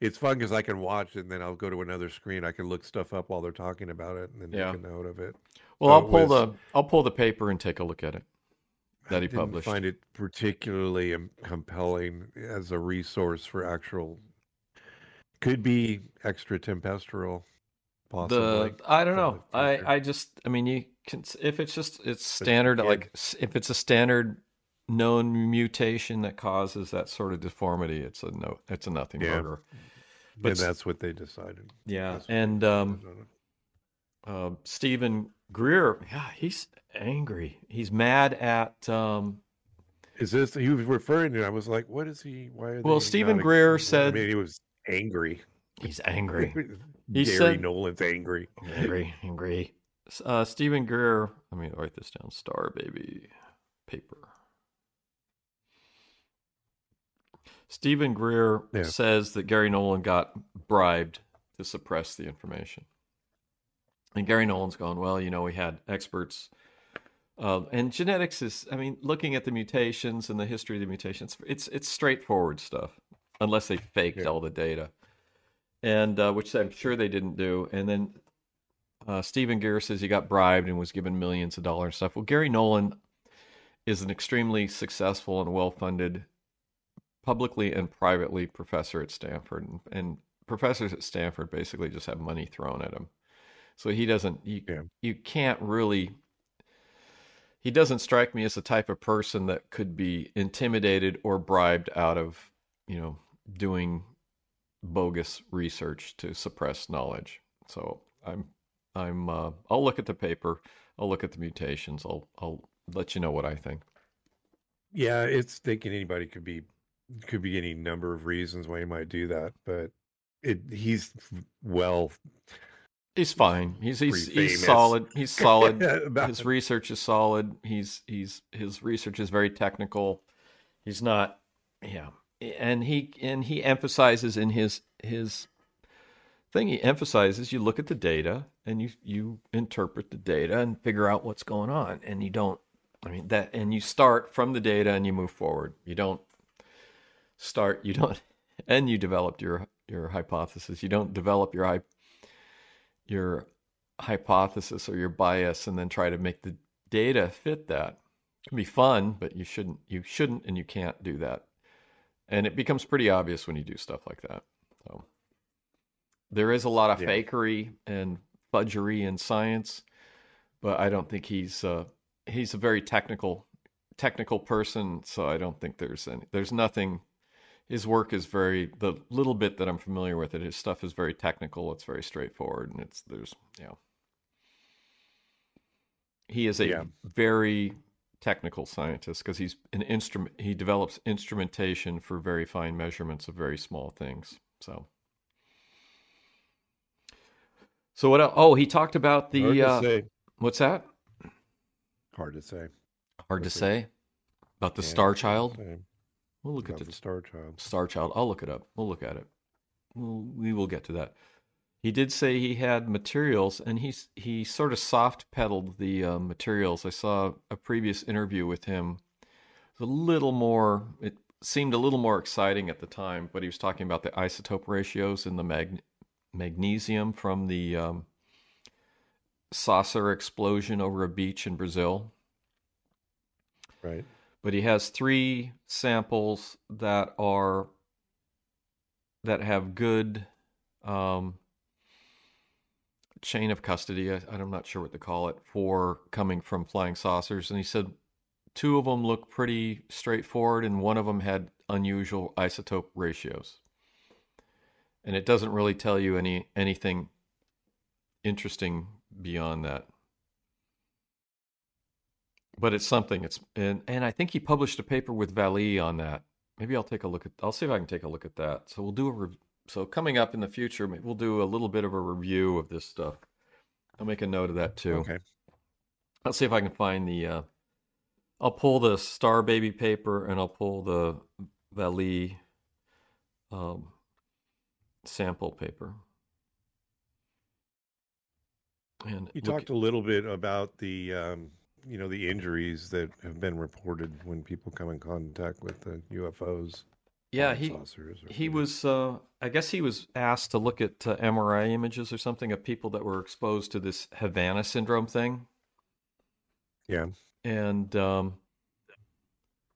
It's fun because I can watch and then I'll go to another screen. I can look stuff up while they're talking about it and then Yeah. make a note of it. Well, So I'll pull was- the I'll pull the paper and take a look at it that he didn't published. find it particularly um, compelling as a resource for actual. Could be extra tempestural, possibly. the I don't know. I. I just I mean you can if it's just it's standard kid. like if it's a standard known mutation that causes that sort of deformity, it's a no it's a nothing Yeah. burger. but and that's what they decided. Yeah, That's- and um, Uh, Stephen Greer, yeah, he's angry. He's mad at um, Is this he was referring to? I was like, what is he? Why? Are Well, Stephen Greer said- I mean, he was angry. he's angry, He Garry said- Nolan's angry. angry, angry. Uh, Stephen Greer, let me write this down. Star baby paper. Stephen Greer Yeah. says that Garry Nolan got bribed to suppress the information. And Garry Nolan's gone, well, you know, we had experts. Uh, and genetics is, I mean, looking at the mutations and the history of the mutations, it's it's straightforward stuff, unless they faked Yeah. all the data, and uh, which I'm sure they didn't do. And then uh, Stephen Greer says he got bribed and was given millions of dollars and stuff. Well, Garry Nolan is an extremely successful and well-funded publicly and privately professor at Stanford, and, and professors at Stanford basically just have money thrown at him. So he doesn't. You Yeah. you can't really. He doesn't strike me as the type of person that could be intimidated or bribed out of you know doing bogus research to suppress knowledge. So I'm I'm uh, I'll look at the paper. I'll look at the mutations. I'll I'll let you know what I think. Yeah, it's thinking anybody could be could be any number of reasons why he might do that, but it he's well He's fine. He's he's he's solid. He's solid. about his research is solid. He's he's his research is very technical. He's not yeah. And he and he emphasizes in his his thing he emphasizes you look at the data and you you interpret the data and figure out what's going on and you don't I mean that and you start from the data and you move forward. You don't start you don't and you developed your your hypothesis. You don't develop your your hypothesis or your bias and then try to make the data fit that. It can be fun, but you shouldn't you shouldn't and you can't do that. And it becomes pretty obvious when you do stuff like that. So there is a lot of Yeah. fakery and fudgery in science, but I don't think he's uh, he's a very technical technical person, so I don't think there's any there's nothing his work is very the little bit that I'm familiar with it. His stuff is very technical. It's very straightforward, and it's there's you know he is a Yeah. very technical scientist because he's an instrument. He develops instrumentation for very fine measurements of very small things. So. So what? el Oh, he talked about the uh, what's that? Hard to say. Hard to say about the Yeah, Star Child. We'll look about at the the Star Child. Star Child. I'll look it up. We'll look at it. We'll, we will get to that. He did say he had materials, and he's he sort of soft pedaled the uh, materials. I saw a previous interview with him. It was a little more. It seemed a little more exciting at the time, but he was talking about the isotope ratios in the mag- magnesium from the um, saucer explosion over a beach in Brazil Right. but he has three samples that are that have good um, chain of custody. I, I'm not sure what to call it for coming from flying saucers, and he said two of them look pretty straightforward, and one of them had unusual isotope ratios. And it doesn't really tell you any anything interesting beyond that but it's something. It's and and I think he published a paper with Vallée on that. Maybe I'll take a look at. I'll see if I can take a look at that. So we'll do a. so coming up in the future, maybe we'll do a little bit of a review of this stuff. I'll make a note of that too. Okay. Let's see if I can find the. Uh, I'll pull the Star Baby paper and I'll pull the Vallée um, sample paper. And You talked a little bit about the um, you know the injuries that have been reported when people come in contact with the UFOs. Yeah, he he was. Uh, I guess he was asked to look at uh, MRI images or something of people that were exposed to this Havana syndrome thing. Yeah. and um,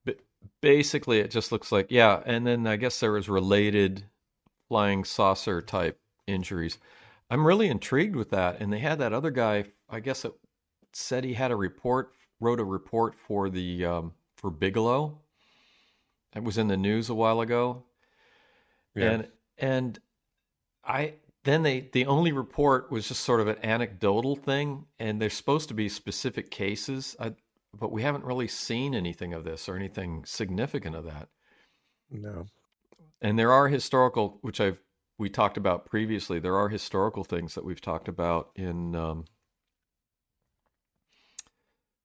ba- basically it just looks like yeah and then i guess there was related flying saucer type injuries i'm really intrigued with that and they had that other guy i guess it said he had a report wrote a report for the um, for bigelow it was in the news a while ago. Yeah. and and i then they the only report was just sort of an anecdotal thing and there's supposed to be specific cases. I, but we haven't really seen anything of this or anything significant of that. No. and there are historical which i've we talked about previously there are historical things that we've talked about in um,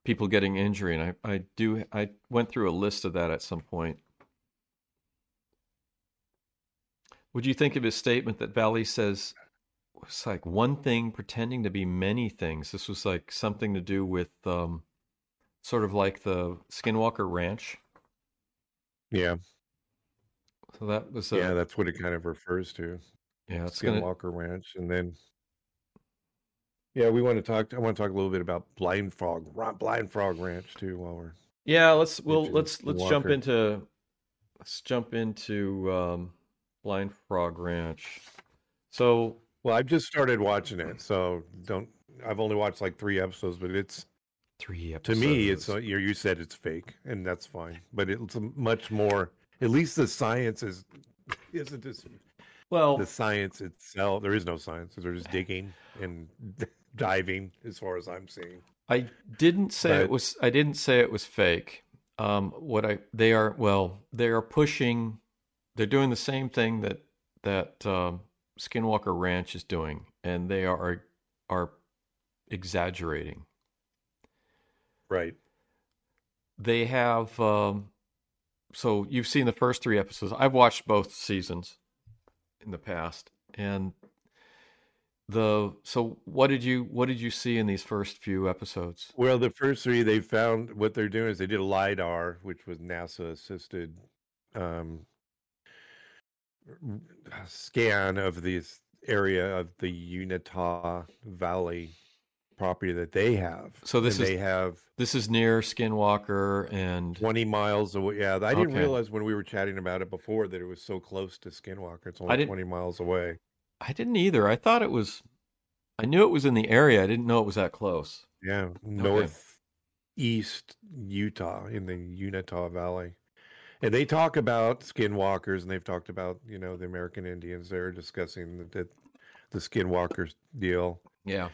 people getting injury. And I, I do i went through a list of that at some point Would you think of his statement that Vallée says was like one thing pretending to be many things? This was like something to do with um, sort of like the Skinwalker Ranch. Yeah, So that was a, yeah, that's what it kind of refers to. yeah, it's gonna Skinwalker Ranch, and then yeah, we want to talk. I want to talk a little bit about Blind Frog, Blind Frog Ranch too. While we're Yeah, let's well let's let's jump into let's jump into um, Blind Frog Ranch. So well, I've just started watching it, so don't. I've only watched like three episodes, but it's three episodes. to me, it's you. You said it's fake, and that's fine. But it's much more. At least the science is isn't as well. the science itself. There is no science. They're just digging and diving, as far as I'm seeing. I didn't say it was. I didn't say it was fake. Um, what I they are well, they are pushing. They're doing the same thing that that um, Skinwalker Ranch is doing, and they are are exaggerating. Right. They have. Um, so you've seen the first three episodes. I've watched both seasons in the past, and the so what did you what did you see in these first few episodes? Well, the first three they found what they're doing is they did a lidar, which was NASA assisted um, scan of this area of the Uintah Valley property that they have. So this And is- they have This is near Skinwalker and 20 miles away. Yeah, I didn't Okay. realize when we were chatting about it before that it was so close to Skinwalker. It's only 20 miles away. I didn't either. I thought it was I knew it was in the area. I didn't know it was that close. Yeah, northeast Utah in the Uintah Valley. And they talk about skinwalkers and they've talked about, you know, the American Indians there discussing the, the, the skinwalkers deal. Yeah.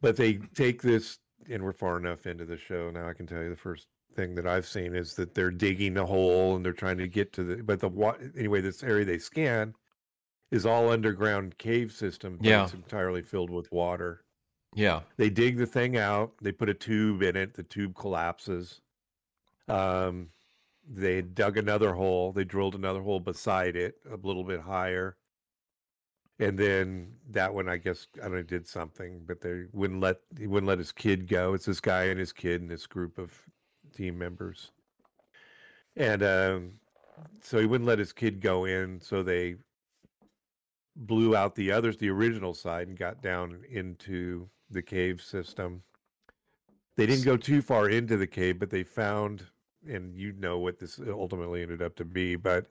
But they take this, and we're far enough into the show now. I can tell you the first thing that I've seen is that they're digging a hole and they're trying to get to the, but the, wa- anyway, this area they scan is all underground cave system. But Yeah. It's entirely filled with water. Yeah. They dig the thing out. They put a tube in it. The tube collapses. Um, they dug another hole. They drilled another hole beside it, a little bit higher. And then that one, I guess, I don't know, did something, but they wouldn't let he wouldn't let his kid go. It's this guy and his kid and this group of team members. And um, so he wouldn't let his kid go in. So they blew out the others, the original side, and got down into the cave system. They didn't go too far into the cave, but they found, and you know what this ultimately ended up to be, but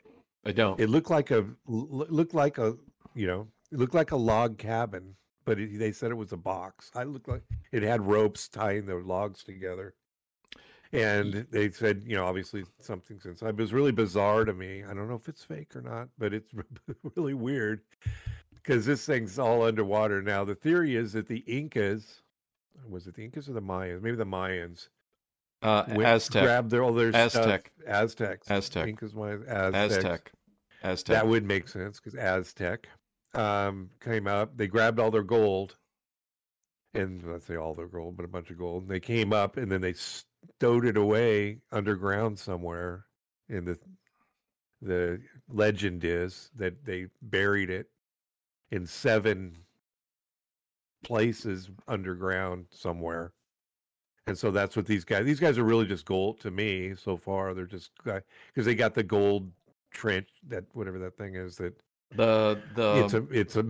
I don't. it looked like a looked like a you know it looked like a log cabin, but it, they said it was a box. I looked like it had ropes tying the logs together. And they said, you know, obviously something's inside. It was really bizarre to me. I don't know if it's fake or not, but it's really weird because this thing's all underwater now. The theory is that the Incas, was it the Incas or the Mayans? Maybe the Mayans. Uh, went- Aztec. grabbed their, all their Aztec. stuff. Aztecs. Aztec. Mayans, Aztecs. Aztec. Aztec. That would make sense because Aztec um, came up. They grabbed all their gold, and let's say all their gold, but a bunch of gold. And they came up and then they stowed it away underground somewhere. And the the legend is that they buried it in seven places underground somewhere. And so that's what these guys. These guys are really just gold to me so far. They're just uh, because they got the gold trench that whatever that thing is that the the it's a it's a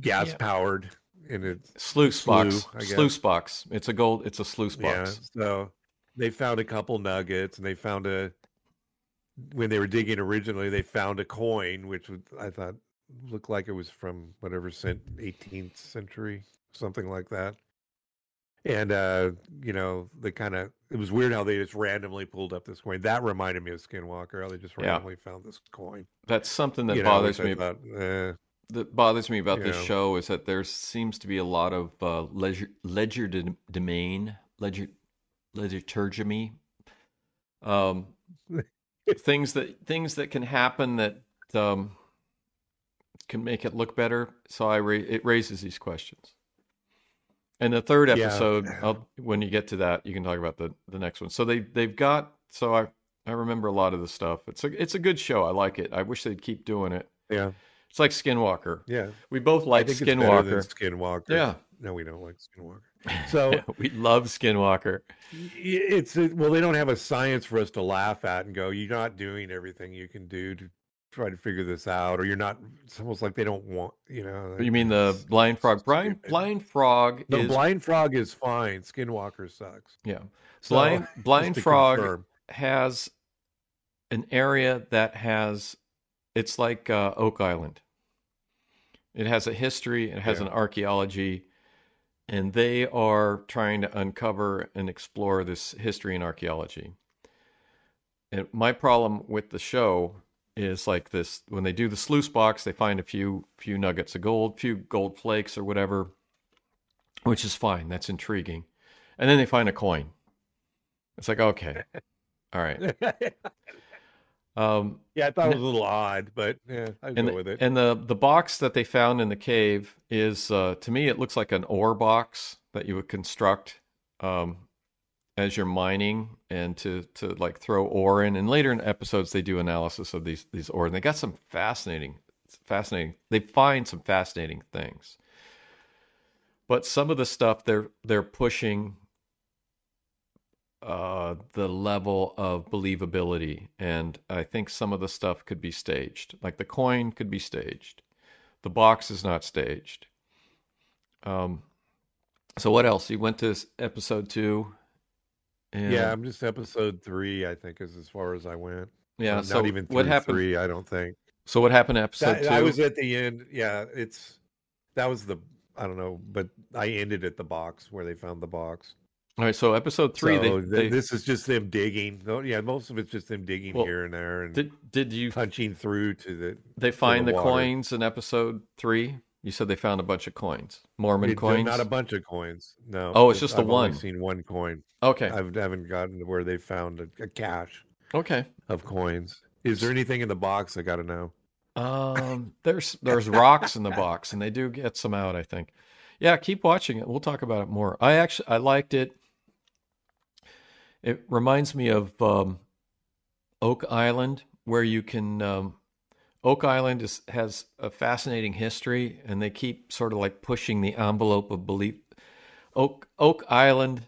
gas powered and it's sluice box. Sluice box. It's a gold. It's a sluice yeah. box. So they found a couple nuggets and they found a when they were digging originally they found a coin which was, I thought looked like it was from whatever cent 18th century something like that. And uh, you know, they kind of it was weird how they just randomly pulled up this coin. That reminded me of Skinwalker. How they just Yeah. randomly found this coin. That's something that you bothers I me. thought, eh, that bothers me about You this know. show is that there seems to be a lot of uh, ledger ledger de- domain ledger legiturgemy um, things that things that can happen that um, can make it look better. So I ra- it raises these questions. And the third Yeah. episode, I'll, when you get to that, you can talk about the the next one. So they they've got so I I remember a lot of the stuff. It's a it's a good show. I like it. I wish they'd keep doing it. yeah. It's like Skinwalker. Yeah, We both like Skinwalker. Skinwalker. Yeah, No, we don't like Skinwalker. So we love Skinwalker. it's well, they don't have a science for us to laugh at and go, "You're not doing everything you can do to try to figure this out," or you're not. It's almost like they don't want, you know. You mean the blind frog? Blind blind frog The is blind frog is fine. Skinwalker sucks. yeah. So, Blind blind frog confirm. has an area that has it's like uh, Oak Island. It has a history. It has Yeah. an archaeology, and they are trying to uncover and explore this history and archaeology. And my problem with the show is like this: when they do the sluice box, they find a few few nuggets of gold, few gold flakes or whatever, which is fine. That's intriguing, and then they find a coin. It's like okay, all right. Um, yeah, I thought it was a little odd, but yeah, and go the, with it. and the the box that they found in the cave is uh, to me it looks like an ore box that you would construct um, as you're mining and to to like throw ore in. And later in episodes they do analysis of these these ore and they got some fascinating fascinating. They find some fascinating things, but some of the stuff they're they're pushing uh, the level of believability. And I think some of the stuff could be staged. Like the coin could be staged. The box is not staged. Um, so what else? You went to episode two. And, yeah, I'm just episode three. I think is as far as I went. yeah. not so even what happened? three. I don't think. So what happened episode That, two? I was at the end. Yeah, it's that was the I don't know, but I ended at the box where they found the box. All right. So episode three. So they, th- they this is just them digging. Yeah, most of it's just them digging Well, here and there and did did you punching through to the. they find the the, coins in episode three? You said they found a bunch of coins, Mormon It- coins. Not a bunch of coins. No. Oh, it's just the one. I've only seen one coin. okay. I haven't gotten to where they found a, a cache okay. of coins. Is there anything in the box? I got to know. Um, there's there's rocks in the box, and they do get some out. I think. Yeah, keep watching it. We'll talk about it more. I actually I liked it. It reminds me of um, Oak Island, where you can. Um, Oak Island is, has a fascinating history, and they keep sort of like pushing the envelope of belief. Oak Oak Island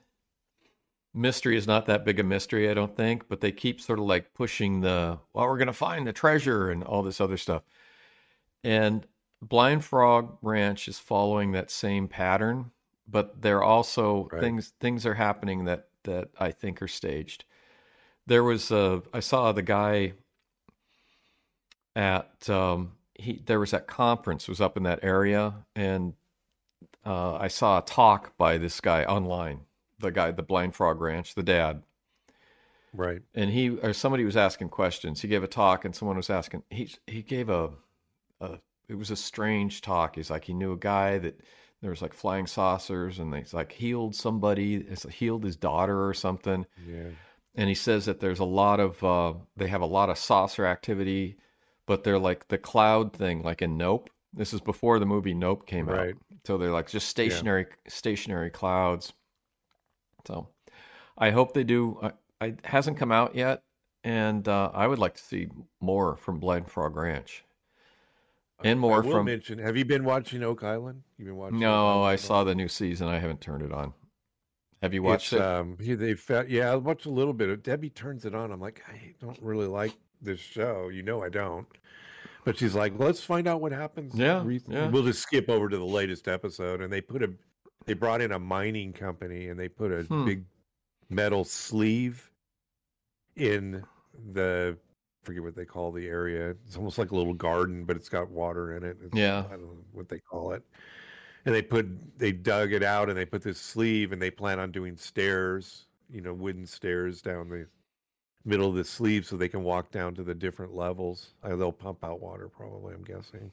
mystery is not that big a mystery, I don't think, but they keep sort of like pushing the well, we're going to find the treasure and all this other stuff. And Blind Frog Ranch is following that same pattern, but they're also Right. things things are happening that that I think are staged. There was a I saw the guy at um he there was that conference was up in that area and uh, I saw a talk by this guy online, the guy, the Blind Frog Ranch, the dad, Right. and he or somebody was asking questions. He gave a talk, and someone was asking. He he gave a, a it was a strange talk. He's like he knew a guy that there was like flying saucers, and he's like healed somebody, it's healed his daughter or something. Yeah. And he says that there's a lot of uh, they have a lot of saucer activity, but they're like the cloud thing, like in Nope. This is before the movie Nope came out. So they're like just stationary stationary clouds. So I hope they do. I, I it hasn't come out yet, and uh, I would like to see more from Blind Frog Ranch, and I more from. mention. Have you been watching Oak Island? You've been watching. No, I saw the new season. I haven't turned it on. Have you watched It's, it? Um, they yeah, I watched a little bit. of Debbie turns it on. I'm like, I don't really like this show. You know, I don't. But she's like, let's find out what happens. Yeah, yeah. We'll just skip over to the latest episode, and they put a, they brought in a mining company, and they put a Hmm. big metal sleeve in the forget what they call the area. It's almost like a little garden, but it's got water in it. It's, Yeah. I don't know what they call it. And they put they dug it out and they put this sleeve and they plan on doing stairs, you know, wooden stairs down the middle of the sleeve so they can walk down to the different levels. Uh, they'll pump out water probably, I'm guessing.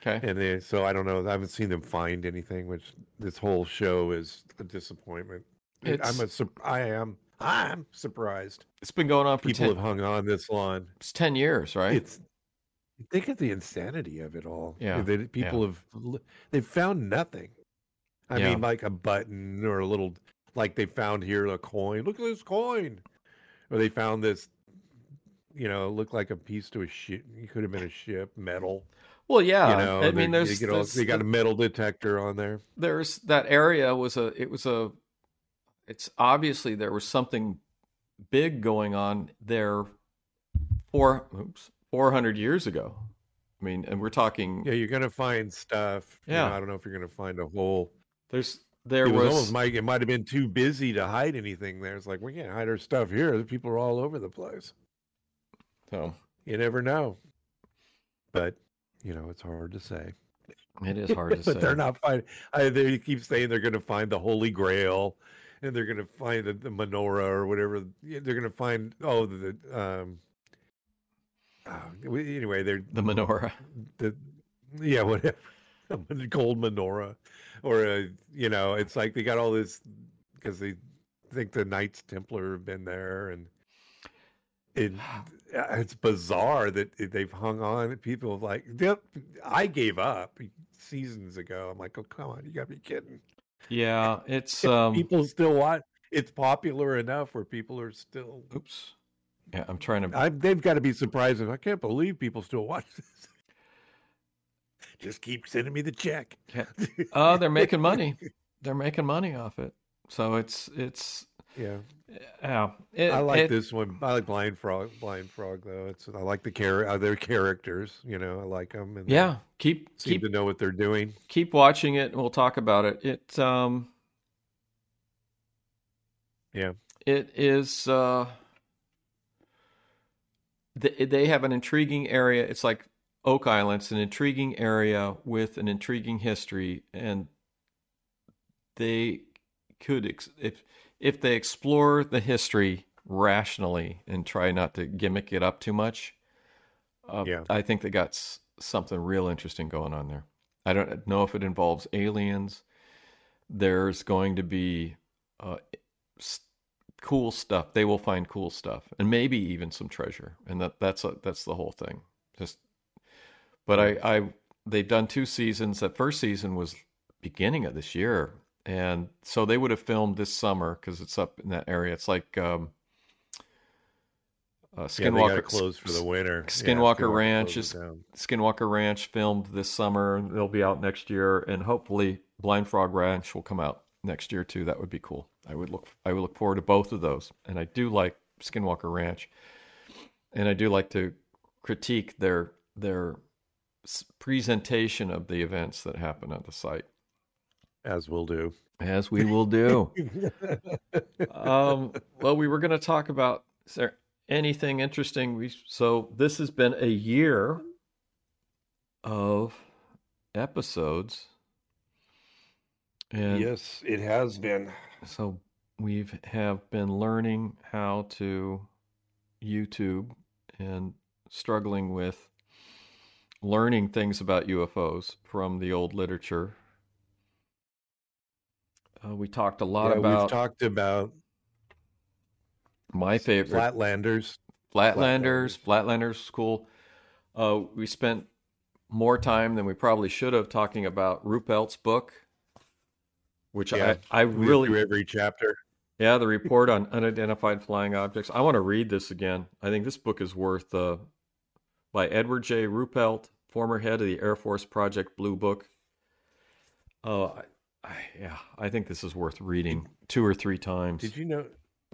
okay. And they, so I don't know. I haven't seen them find anything, which this whole show is a disappointment. It's- I'm a I am I'm surprised It's been going on for people 10, have hung on this long. it's 10 years, right? It's think of the insanity of it all. Yeah, that people have they've found nothing. I Yeah. mean, like a button or a little like they found here a coin. Look at this coin, or they found this. You know, looked like a piece to a ship. It could have been a ship, metal. Well, yeah. you know, I mean, there's, they, all- there's they got a metal detector on there. there's that area was a it was a it's obviously there was something big going on there four oops 400 years ago i mean and we're talking Yeah, you're gonna find stuff. you Yeah. know, I don't know if you're gonna find a whole. there's there it was, was, almost might it might have been too busy to hide anything there. It's like we can't hide our stuff here. The people are all over the place. so You never know. But you know, it's hard to say. it is hard to but say But they're not finding. They keep saying they're going to find the Holy Grail, and they're going to find the, the menorah or whatever. They're going to find oh the, the um. oh, anyway, they're the menorah the yeah whatever a gold menorah or a you know it's like they got all this because they think the Knights Templar have been there and it it's bizarre that they've hung on people have like yep, I gave up seasons ago. I'm like oh come on you gotta be kidding. Yeah it's um people still watch it's popular enough where people are still oops. Yeah i'm trying to I, they've got to be surprised I can't believe people still watch this just keep sending me the check oh they're making money they're making money off it so it's it's yeah yeah it, I like it- this one. I like Blind Frog. Blind Frog, though. It's I like the char- uh, their characters. You know, I like them. And yeah keep seem keep to know what they're doing. keep watching it and we'll talk about it it um Yeah. it is uh they have an intriguing area it's like oak island it's an intriguing area with an intriguing history and they could ex- if if they explore the history rationally and try not to gimmick it up too much uh, Yeah. i think they got s- something real interesting going on there i don't know if it involves aliens there's going to be uh, s- cool stuff. They will find cool stuff, and maybe even some treasure. And that that's a, that's the whole thing. Just, but I I they've done two seasons. That first season was beginning of this year, and so they would have filmed this summer because it's up in that area. It's like um, uh, Yeah, Skinwalker they got to close for the winter. Yeah, Skinwalker Ranch is- Skinwalker Ranch filmed this summer. They'll be out next year, and hopefully Blind Frog Ranch will come out next year too. That would be cool. I would look. I would look forward to both of those, and I do like Skinwalker Ranch, and I do like to critique their their presentation of the events that happen at the site, as we'll do. as we will do. um, well, we were going to talk about is there anything interesting? We so this has been a year of episodes, and yes, it has been. so we've have been learning how to YouTube and struggling with learning things about UFOs from the old literature. Uh, we talked a lot Yeah, about we've talked about my favorite Flatlanders. Flatlanders. Flatlanders is cool. Uh, we spent more time than we probably should have talking about Ruppelt's book, which Yeah, I, I really every chapter. yeah, the report on unidentified flying objects. I want to read this again. I think this book is worth uh, by Edward J. Ruppelt, former head of the Air Force Project Blue Book. Oh, I, I, yeah, I think this is worth reading two or three times. Did you know?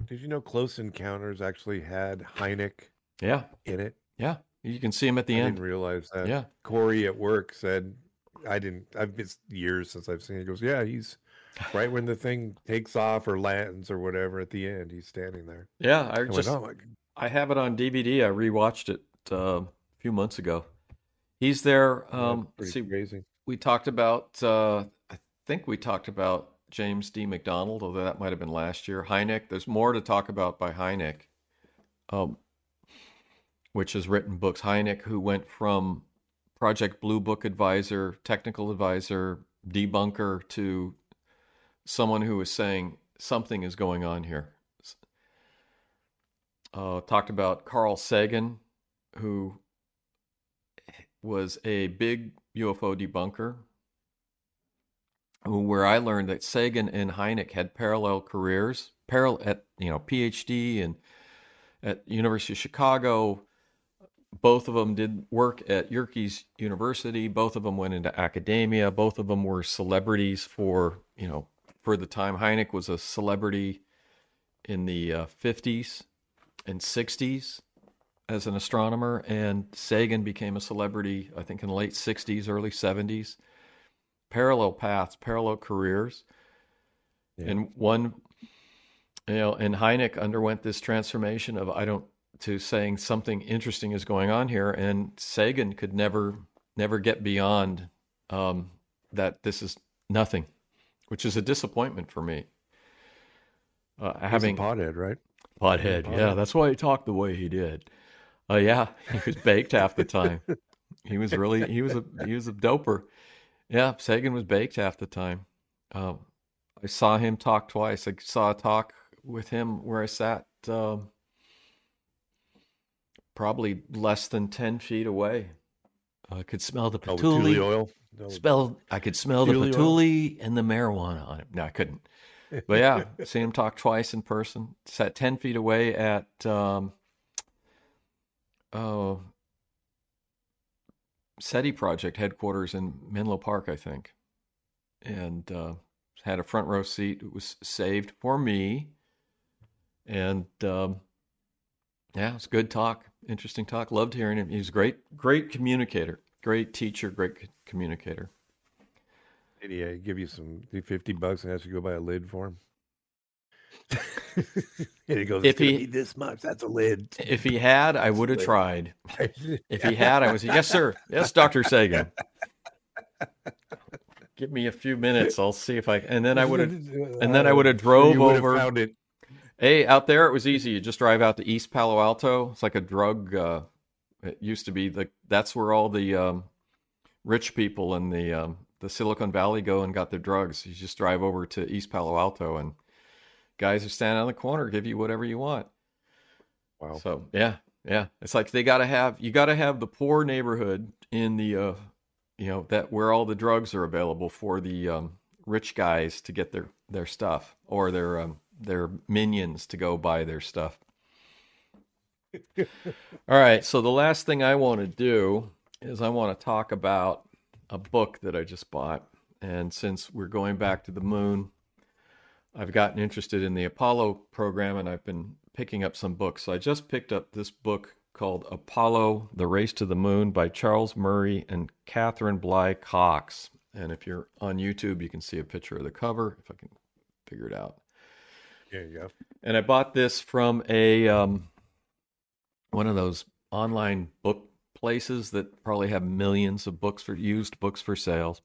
Did you know Close Encounters actually had Hynek Yeah, in it? yeah. You can see him at the end. I end. didn't realize that. Yeah, Corey at work said, I didn't, I've been years since I've seen it. He goes, Yeah, he's right when the thing takes off or lands or whatever at the end, he's standing there. yeah. I I just went, Oh I have it on DVD. I rewatched it uh, few months ago. He's there. Um, see, crazy. we talked about. Uh, I think we talked about James D. McDonald, although that might have been last year. Hynek. There's more to talk about by Hynek, um, which has written books. Hynek, who went from Project Blue Book advisor, technical advisor, debunker to someone who was saying something is going on here. Uh, talked about Carl Sagan, who was a big UFO debunker. Where I learned that Sagan and Hynek had parallel careers, parallel at you know PhD and at University of Chicago, both of them did work at Yerkes University. Both of them went into academia. Both of them were celebrities for you know for the time. Hynek was a celebrity in the uh, 50s and 60s as an astronomer, and Sagan became a celebrity, I think, in the late 60s, early 70s. Parallel paths, parallel careers. Yeah. And one, you know, and Hynek underwent this transformation of I don't to saying something interesting is going on here, and Sagan could never, never get beyond um, that. This is nothing, which is a disappointment for me. Uh, having pothead, right? Pothead, yeah, that's why he talked the way he did. Uh, yeah, he was baked half the time. He was really he was a he was a doper. Yeah, Sagan was baked half the time. Um, I saw him talk twice. I saw a talk with him where I sat um, probably less than ten feet away. I could smell the Oh, patchouli. Thule oil. No, Smell. I could smell the Patchouli oil? and the marijuana on him. No, I couldn't. But yeah, seen him talk twice in person. Sat ten feet away at um, oh SETI project headquarters in Menlo Park, I think, and uh, had a front row seat. It was saved for me, and um, yeah, it's good talk, interesting talk. Loved hearing him. He was a great, great communicator, great teacher, great communicator. Did he uh, give you some fifty bucks and ask you to go buy a lid for him? and he goes, If he- this much. That's a lid." If he had, I would have tried. If he had, I was yes, sir, yes, Doctor Sagan. Give me a few minutes. I'll see if I. And then I would have. and then I would have drove over- Found it. Hey, out there it was easy. You just drive out to East Palo Alto. It's like a drug. Uh, it used to be the. That's where all the um, rich people in the um, the Silicon Valley go and got their drugs. You just drive over to East Palo Alto, and guys are standing on the corner, give you whatever you want. Wow. So yeah, yeah. It's like they got to have you got to have the poor neighborhood in the uh, you know that where all the drugs are available for the um, rich guys to get their their stuff or their um, their minions to go buy their stuff. all right. So the last thing I want to do is I want to talk about a book that I just bought, and since we're going back to the moon. I've gotten interested in the Apollo program and I've been picking up some books. So I just picked up this book called Apollo The Race to the Moon by Charles Murray and Catherine Bly Cox. And if you're on YouTube, you can see a picture of the cover if I can figure it out. There you go. And I bought this from a um, one of those online book places that probably have millions of books for used books for sales.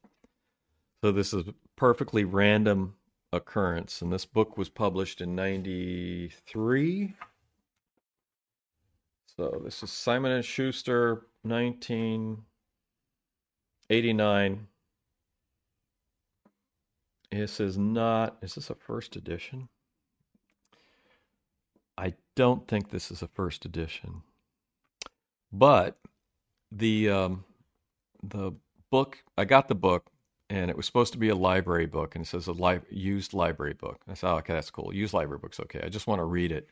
So this is perfectly random occurrence, and this book was published in '93. So this is Simon and Schuster, 1989. This is not. Is this a first edition? I don't think this is a first edition, but the um, the book I got the book and it was supposed to be a library book and it says a li- used library book. I said, oh, okay, that's cool. Used library book's okay. I just want to read it.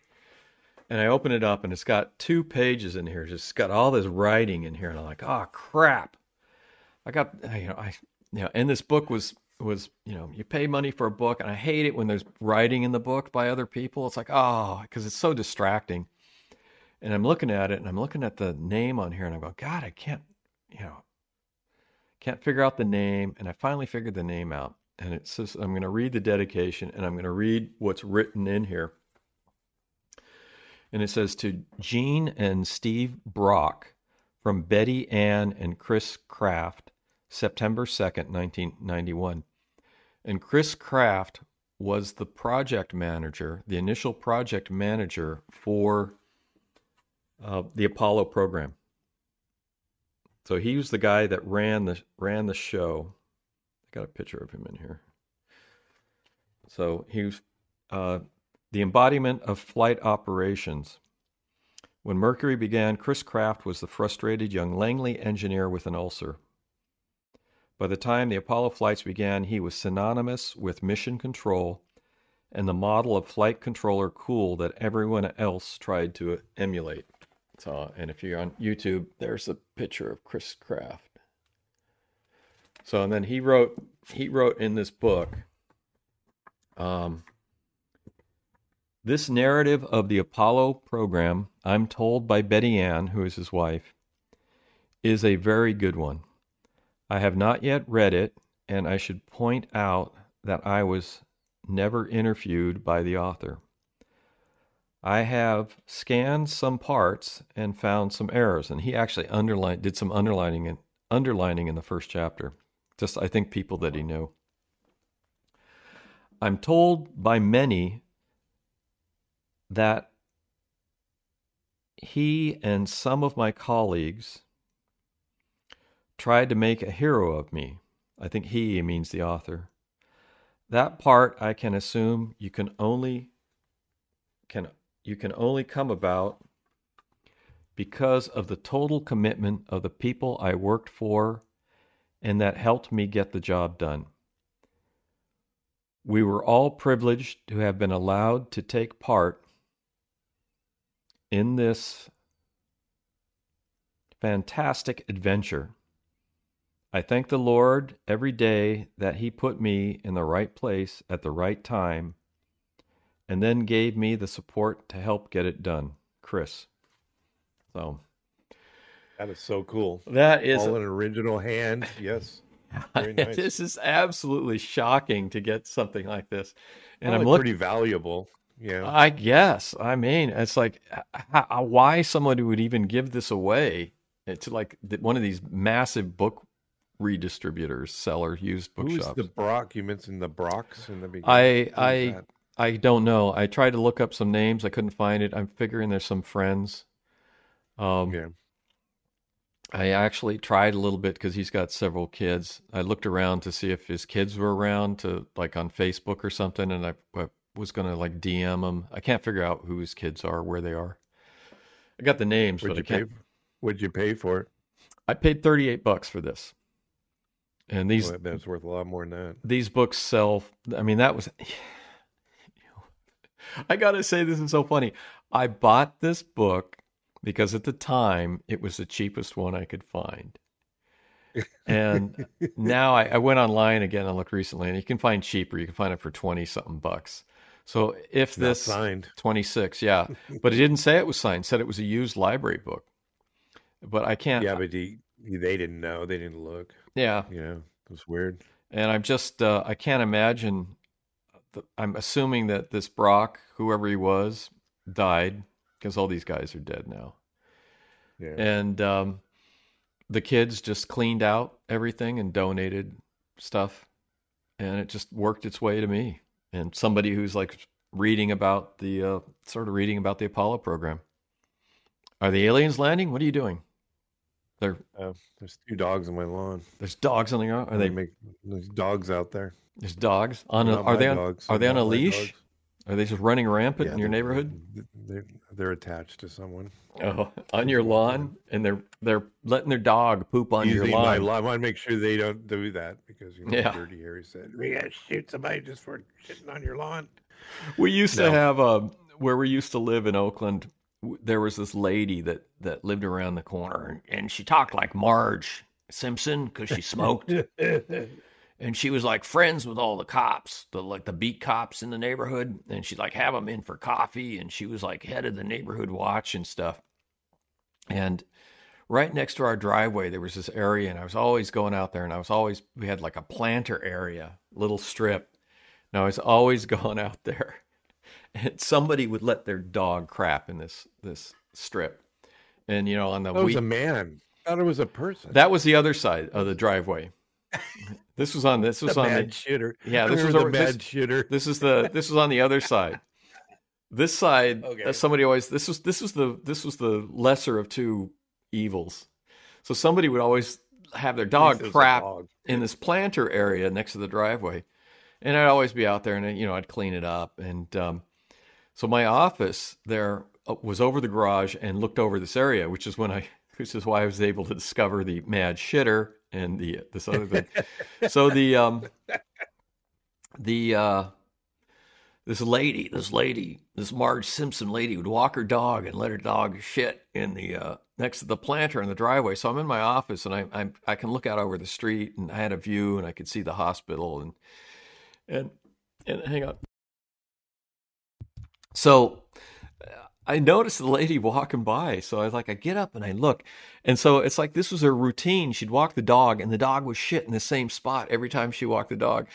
And I open it up and it's got two pages in here. Just got all this writing in here, and I'm like, oh crap! I got you know I you know, and this book was was you know you pay money for a book, and I hate it when there's writing in the book by other people. It's like oh, because it's so distracting. And I'm looking at it, and I'm looking at the name on here, and I'm go, God, I can't you know can't figure out the name and i finally figured the name out. And it says i'm going to read the dedication and i'm going to read what's written in here. And it says to gene and steve brock from betty ann and chris kraft september 2nd 1991 and chris kraft was the project manager the initial project manager for uh, the apollo program so he was the guy that ran the ran the show. I got a picture of him in here. So he was uh, the embodiment of flight operations. When Mercury began, Chris Kraft was the frustrated young Langley engineer with an ulcer. By the time the Apollo flights began, he was synonymous with mission control and the model of flight controller cool that everyone else tried to emulate. So, and if you're on YouTube, there's a picture of Chris Kraft. So, and then he wrote he wrote in this book, um, this narrative of the Apollo program, I'm told by Betty Ann, who is his wife, is a very good one. I have not yet read it, and I should point out that I was never interviewed by the author. I have scanned some parts and found some errors, and he actually underlined did some underlining underlining in the first chapter. Just I think people that he knew. I'm told by many that he and some of my colleagues tried to make a hero of me. I think he means the author. That part I can assume you can only can you can only come about because of the total commitment of the people I worked for and that helped me get the job done. We were all privileged to have been allowed to take part in this fantastic adventure. I thank the Lord every day that He put me in the right place at the right time and then gave me the support to help get it done. Chris. So that is so cool. That is all an original hand. Yes. Nice. this is absolutely shocking to get something like this. And Probably I'm looking, pretty valuable. Yeah. I guess. I mean, it's like how, why somebody would even give this away to like one of these massive book redistributors, seller, used bookshops. Who's the Brock? You mentioned the Brocks in the beginning. I I that? I don't know. I tried to look up some names. I couldn't find it. I'm figuring there's some friends. Um, yeah. I actually tried a little bit because he's got several kids. I looked around to see if his kids were around to like on Facebook or something, and I, I was gonna like DM him. I can't figure out who his kids are, where they are. I got the names, What'd but I can't. Pay, what'd you pay for it? I paid thirty eight bucks for this. And these well, that's worth a lot more than that. These books sell. I mean, that was. I gotta say, this is so funny. I bought this book because at the time it was the cheapest one I could find. And now I, I, went online again and looked recently, and you can find cheaper. You can find it for twenty something bucks. So if this signed twenty six, yeah, but it didn't say it was signed. It said it was a used library book. But I can't. Yeah, but he, they didn't know. They didn't look. Yeah, yeah, it was weird. And I'm just uh, I can't imagine I'm assuming that this Brock, whoever he was, died because all these guys are dead now. Yeah. And um, the kids just cleaned out everything and donated stuff, and it just worked its way to me. And somebody who's like reading about the uh, sort of reading about the Apollo program. Are the aliens landing? What are you doing? There, uh, there's two dogs on my lawn. There's dogs on the lawn. Are they make there's dogs out there? There's dogs on. A, are they on? Dogs, are they on a leash? Dogs. Are they just running rampant yeah, in your neighborhood? They're, they're attached to someone. Oh, on your lawn, and they're they're letting their dog poop on Using your lawn. lawn. I want to make sure they don't do that because you know, yeah. Dirty Harry said we got to shoot somebody just for shitting on your lawn. We used no. to have a um, where we used to live in Oakland. There was this lady that that lived around the corner, and she talked like Marge Simpson because she smoked. and she was like friends with all the cops, the like the beat cops in the neighborhood, and she'd like have them in for coffee, and she was like head of the neighborhood watch and stuff. And right next to our driveway, there was this area, and I was always going out there, and I was always we had like a planter area, little strip, and I was always going out there, and somebody would let their dog crap in this this strip, and you know on the that was a man. I thought it was a person. That was the other side of the driveway. This was on this was the on the shooter. Yeah, this was the bad this, shooter. This is the this was on the other side. This side, okay. somebody always this was this was the this was the lesser of two evils. So somebody would always have their dog crap dog. in this planter area next to the driveway, and I'd always be out there and you know I'd clean it up. And um, so my office there uh, was over the garage and looked over this area, which is when I which is why I was able to discover the mad shitter and the this other thing. so the um the uh this lady, this lady, this Marge Simpson lady would walk her dog and let her dog shit in the uh, next to the planter in the driveway. So I'm in my office and I I I can look out over the street and I had a view and I could see the hospital and and and hang on. So uh, I noticed the lady walking by. So I was like, I get up and I look. And so it's like this was her routine. She'd walk the dog and the dog was shit in the same spot every time she walked the dog.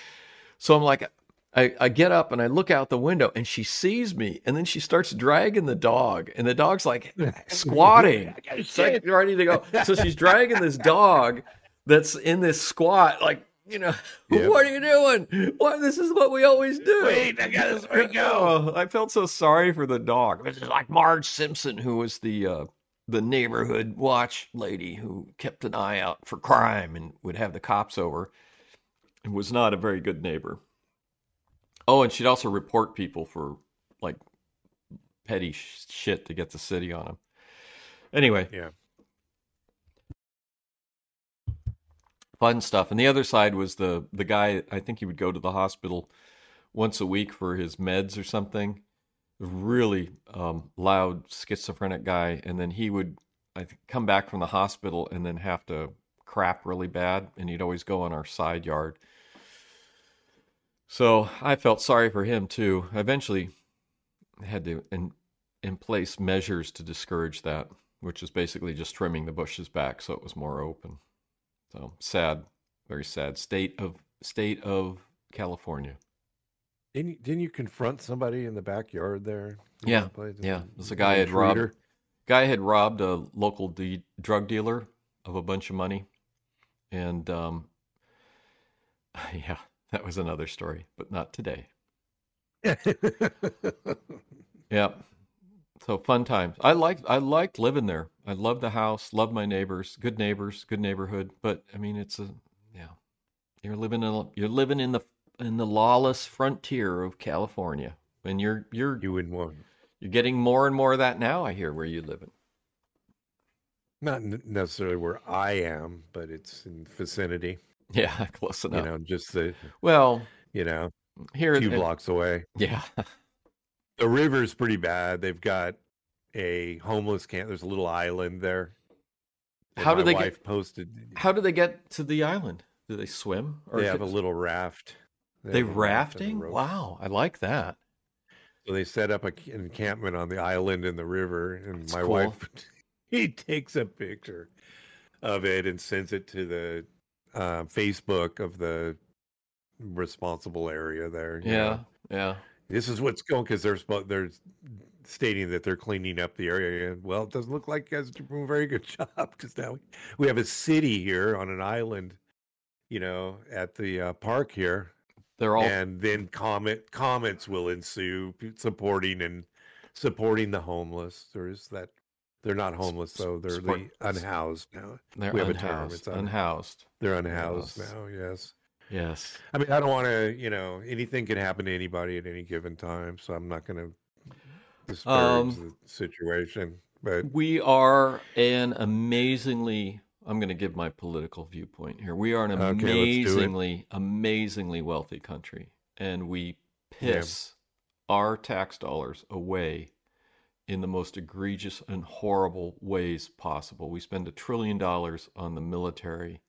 So I'm like, I, I get up and I look out the window and she sees me and then she starts dragging the dog and the dog's like squatting. It's like ready to go. So she's dragging this dog that's in this squat, like, you know, Yep. what are you doing? What this is what we always do. Wait, I gotta let go. I felt so sorry for the dog. This is like Marge Simpson, who was the uh, the neighborhood watch lady who kept an eye out for crime and would have the cops over, and was not a very good neighbor. Oh, and she'd also report people for like petty sh- shit to get the city on them. Anyway, Yeah. Fun stuff. And the other side was the the guy. I think he would go to the hospital once a week for his meds or something. Really um, loud schizophrenic guy, and then he would I think come back from the hospital and then have to crap really bad, and he'd always go on our side yard. So I felt sorry for him too. I eventually had to in, in place measures to discourage that, which is basically just trimming the bushes back so it was more open. So sad, very sad state of state of California. Didn't you, didn't you confront somebody in the backyard there? Yeah, place? yeah. There's a guy had robbed guy had robbed a local de- drug dealer of a bunch of money, and um, yeah, that was another story, but not today. Yeah. So fun times. I like I liked living there. I love the house, love my neighbors, good neighbors, good neighborhood. But I mean, it's a yeah. You're living in you're living in the in the lawless frontier of California, and you're you're you wouldn't want. you're getting more and more of that now. I hear where you live in. Not necessarily where I am, but it's in vicinity. Yeah, close enough. You know, just the well, you know, here a few uh, blocks away. Yeah, The river's pretty bad. They've got a homeless camp. There's a little island there. And How do they get- posted? how do they get to the island? Do they swim? They have a little raft. They raft rafting? Wow, I like that. So they set up a, an encampment on the island in the river, and That's my cool. wife he takes a picture of it and sends it to the uh, Facebook of the responsible area there. Yeah, know. yeah. This is what's going because they're spo- they're stating that they're cleaning up the area. And, Well, it doesn't look like you guys are doing a very good job because now we, we have a city here on an island, you know, at the uh, park here They're all and then comment comments will ensue supporting and supporting the homeless. There's that they're not homeless though; they're support- the unhoused now. they're we have a term, it's un- unhoused. They're unhoused Yes. now. Yes, Yes. I mean I don't want to. You know, anything can happen to anybody at any given time, so I'm not going to disparage Um, the situation. But We are an amazingly I'm going to give my political viewpoint here. We are an Okay, let's do it. amazingly amazingly wealthy country and we piss our tax dollars away in the most egregious and horrible ways possible. We spend a trillion dollars on the military.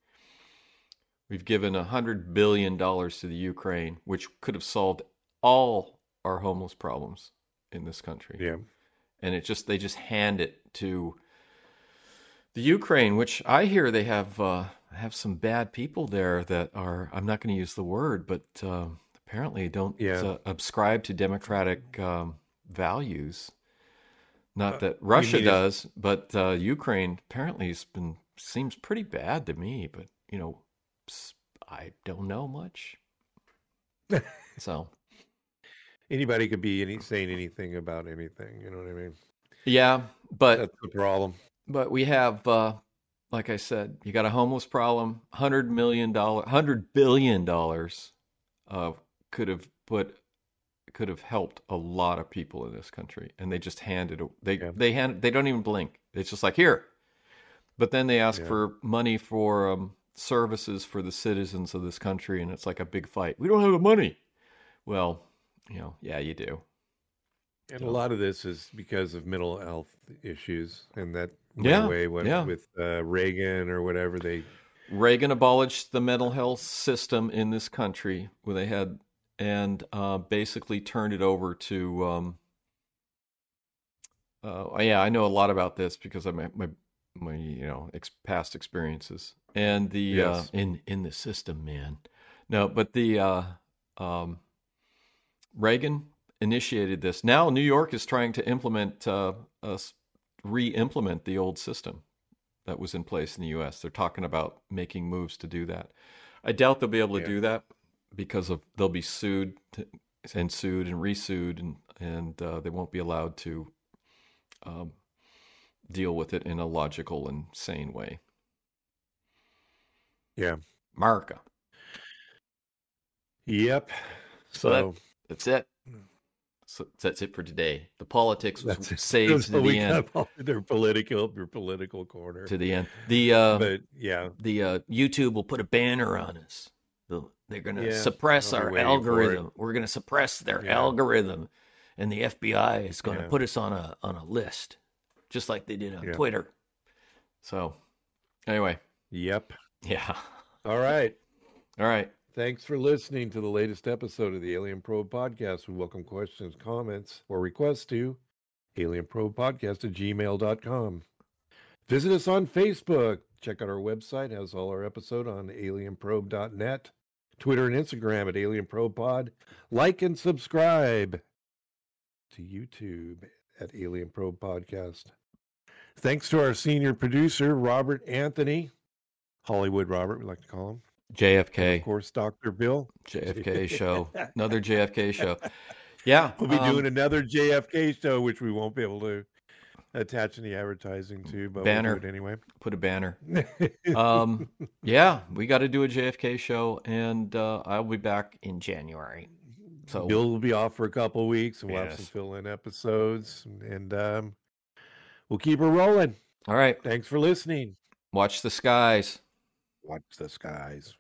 We've given a hundred billion dollars to the Ukraine, which could have solved all our homeless problems in this country yeah, and it just they just hand it to the Ukraine, which I hear they have uh, have some bad people there that are I'm not going to use the word, but um, apparently don't Yeah. uh, subscribe to democratic um, values. Not Uh, that Russia does, but uh, Ukraine apparently has been seems pretty bad to me. But you know, I don't know much. so anybody could be any saying anything about anything. You know what I mean? yeah, but That's the problem. But we have, uh, like I said, you got a homeless problem. Hundred million dollar, hundred billion dollars, uh, could have put, could have helped a lot of people in this country, and they just handed it. They Yeah. they hand they don't even blink. It's just like here. But then they ask Yeah. for money for um, services for the citizens of this country, and it's like a big fight. We don't have the money. Well, you know, yeah, you do. And So- a lot of this is because of mental health issues, and that Yeah, when, yeah. with uh, Reagan or whatever. They Reagan abolished the mental health system in this country where they had and uh, basically turned it over to. Um, uh, yeah, I know a lot about this because I, my, my, my you know ex- past experiences and the uh, in in the system, man. No, but the uh, um, Reagan initiated this. Now New York is trying to implement uh, us re-implement the old system that was in place in the U.S. They're talking about making moves to do that. I doubt they'll be able to Yeah. do that because of they'll be sued to, and sued and resued, and and uh, they won't be allowed to um, deal with it in a logical and sane way. Yeah. America. Yep. So So, that- That's it. So that's it for today. The politics was that's saved to the end. their political, their political corner. To the end. The uh, but yeah, the uh, YouTube will put a banner on us. They're going to Yeah, suppress our waiting for it. algorithm. We're going to suppress their Yeah. algorithm, and the FBI is going to Yeah. put us on a on a list, just like they did on Yeah. Twitter. So, anyway, yep. yeah. All right. All right. Thanks for listening to the latest episode of the Alien Probe Podcast. We welcome questions, comments, or requests to alienprobepodcast at gmail.com. Visit us on Facebook. Check out our website, it has all our episode on alienprobe.net. Twitter and Instagram at alienprobepod. Like and subscribe to YouTube at Alien Probe Podcast. Thanks to our senior producer, Robert Anthony. Hollywood Robert, we like to call him. JFK. Of course, Dr. Bill. JFK show, another JFK show. Yeah, We'll be um, doing another JFK show, which we won't be able to attach any advertising to, but Banner. we'll anyway. Put a banner. Um, yeah, we got to do a JFK show, and uh, I'll be back in January. So Bill will be off for a couple of weeks, and we'll have some fill-in episodes, and um, we'll keep her rolling. all right, Thanks for listening. watch the skies. Watch the skies.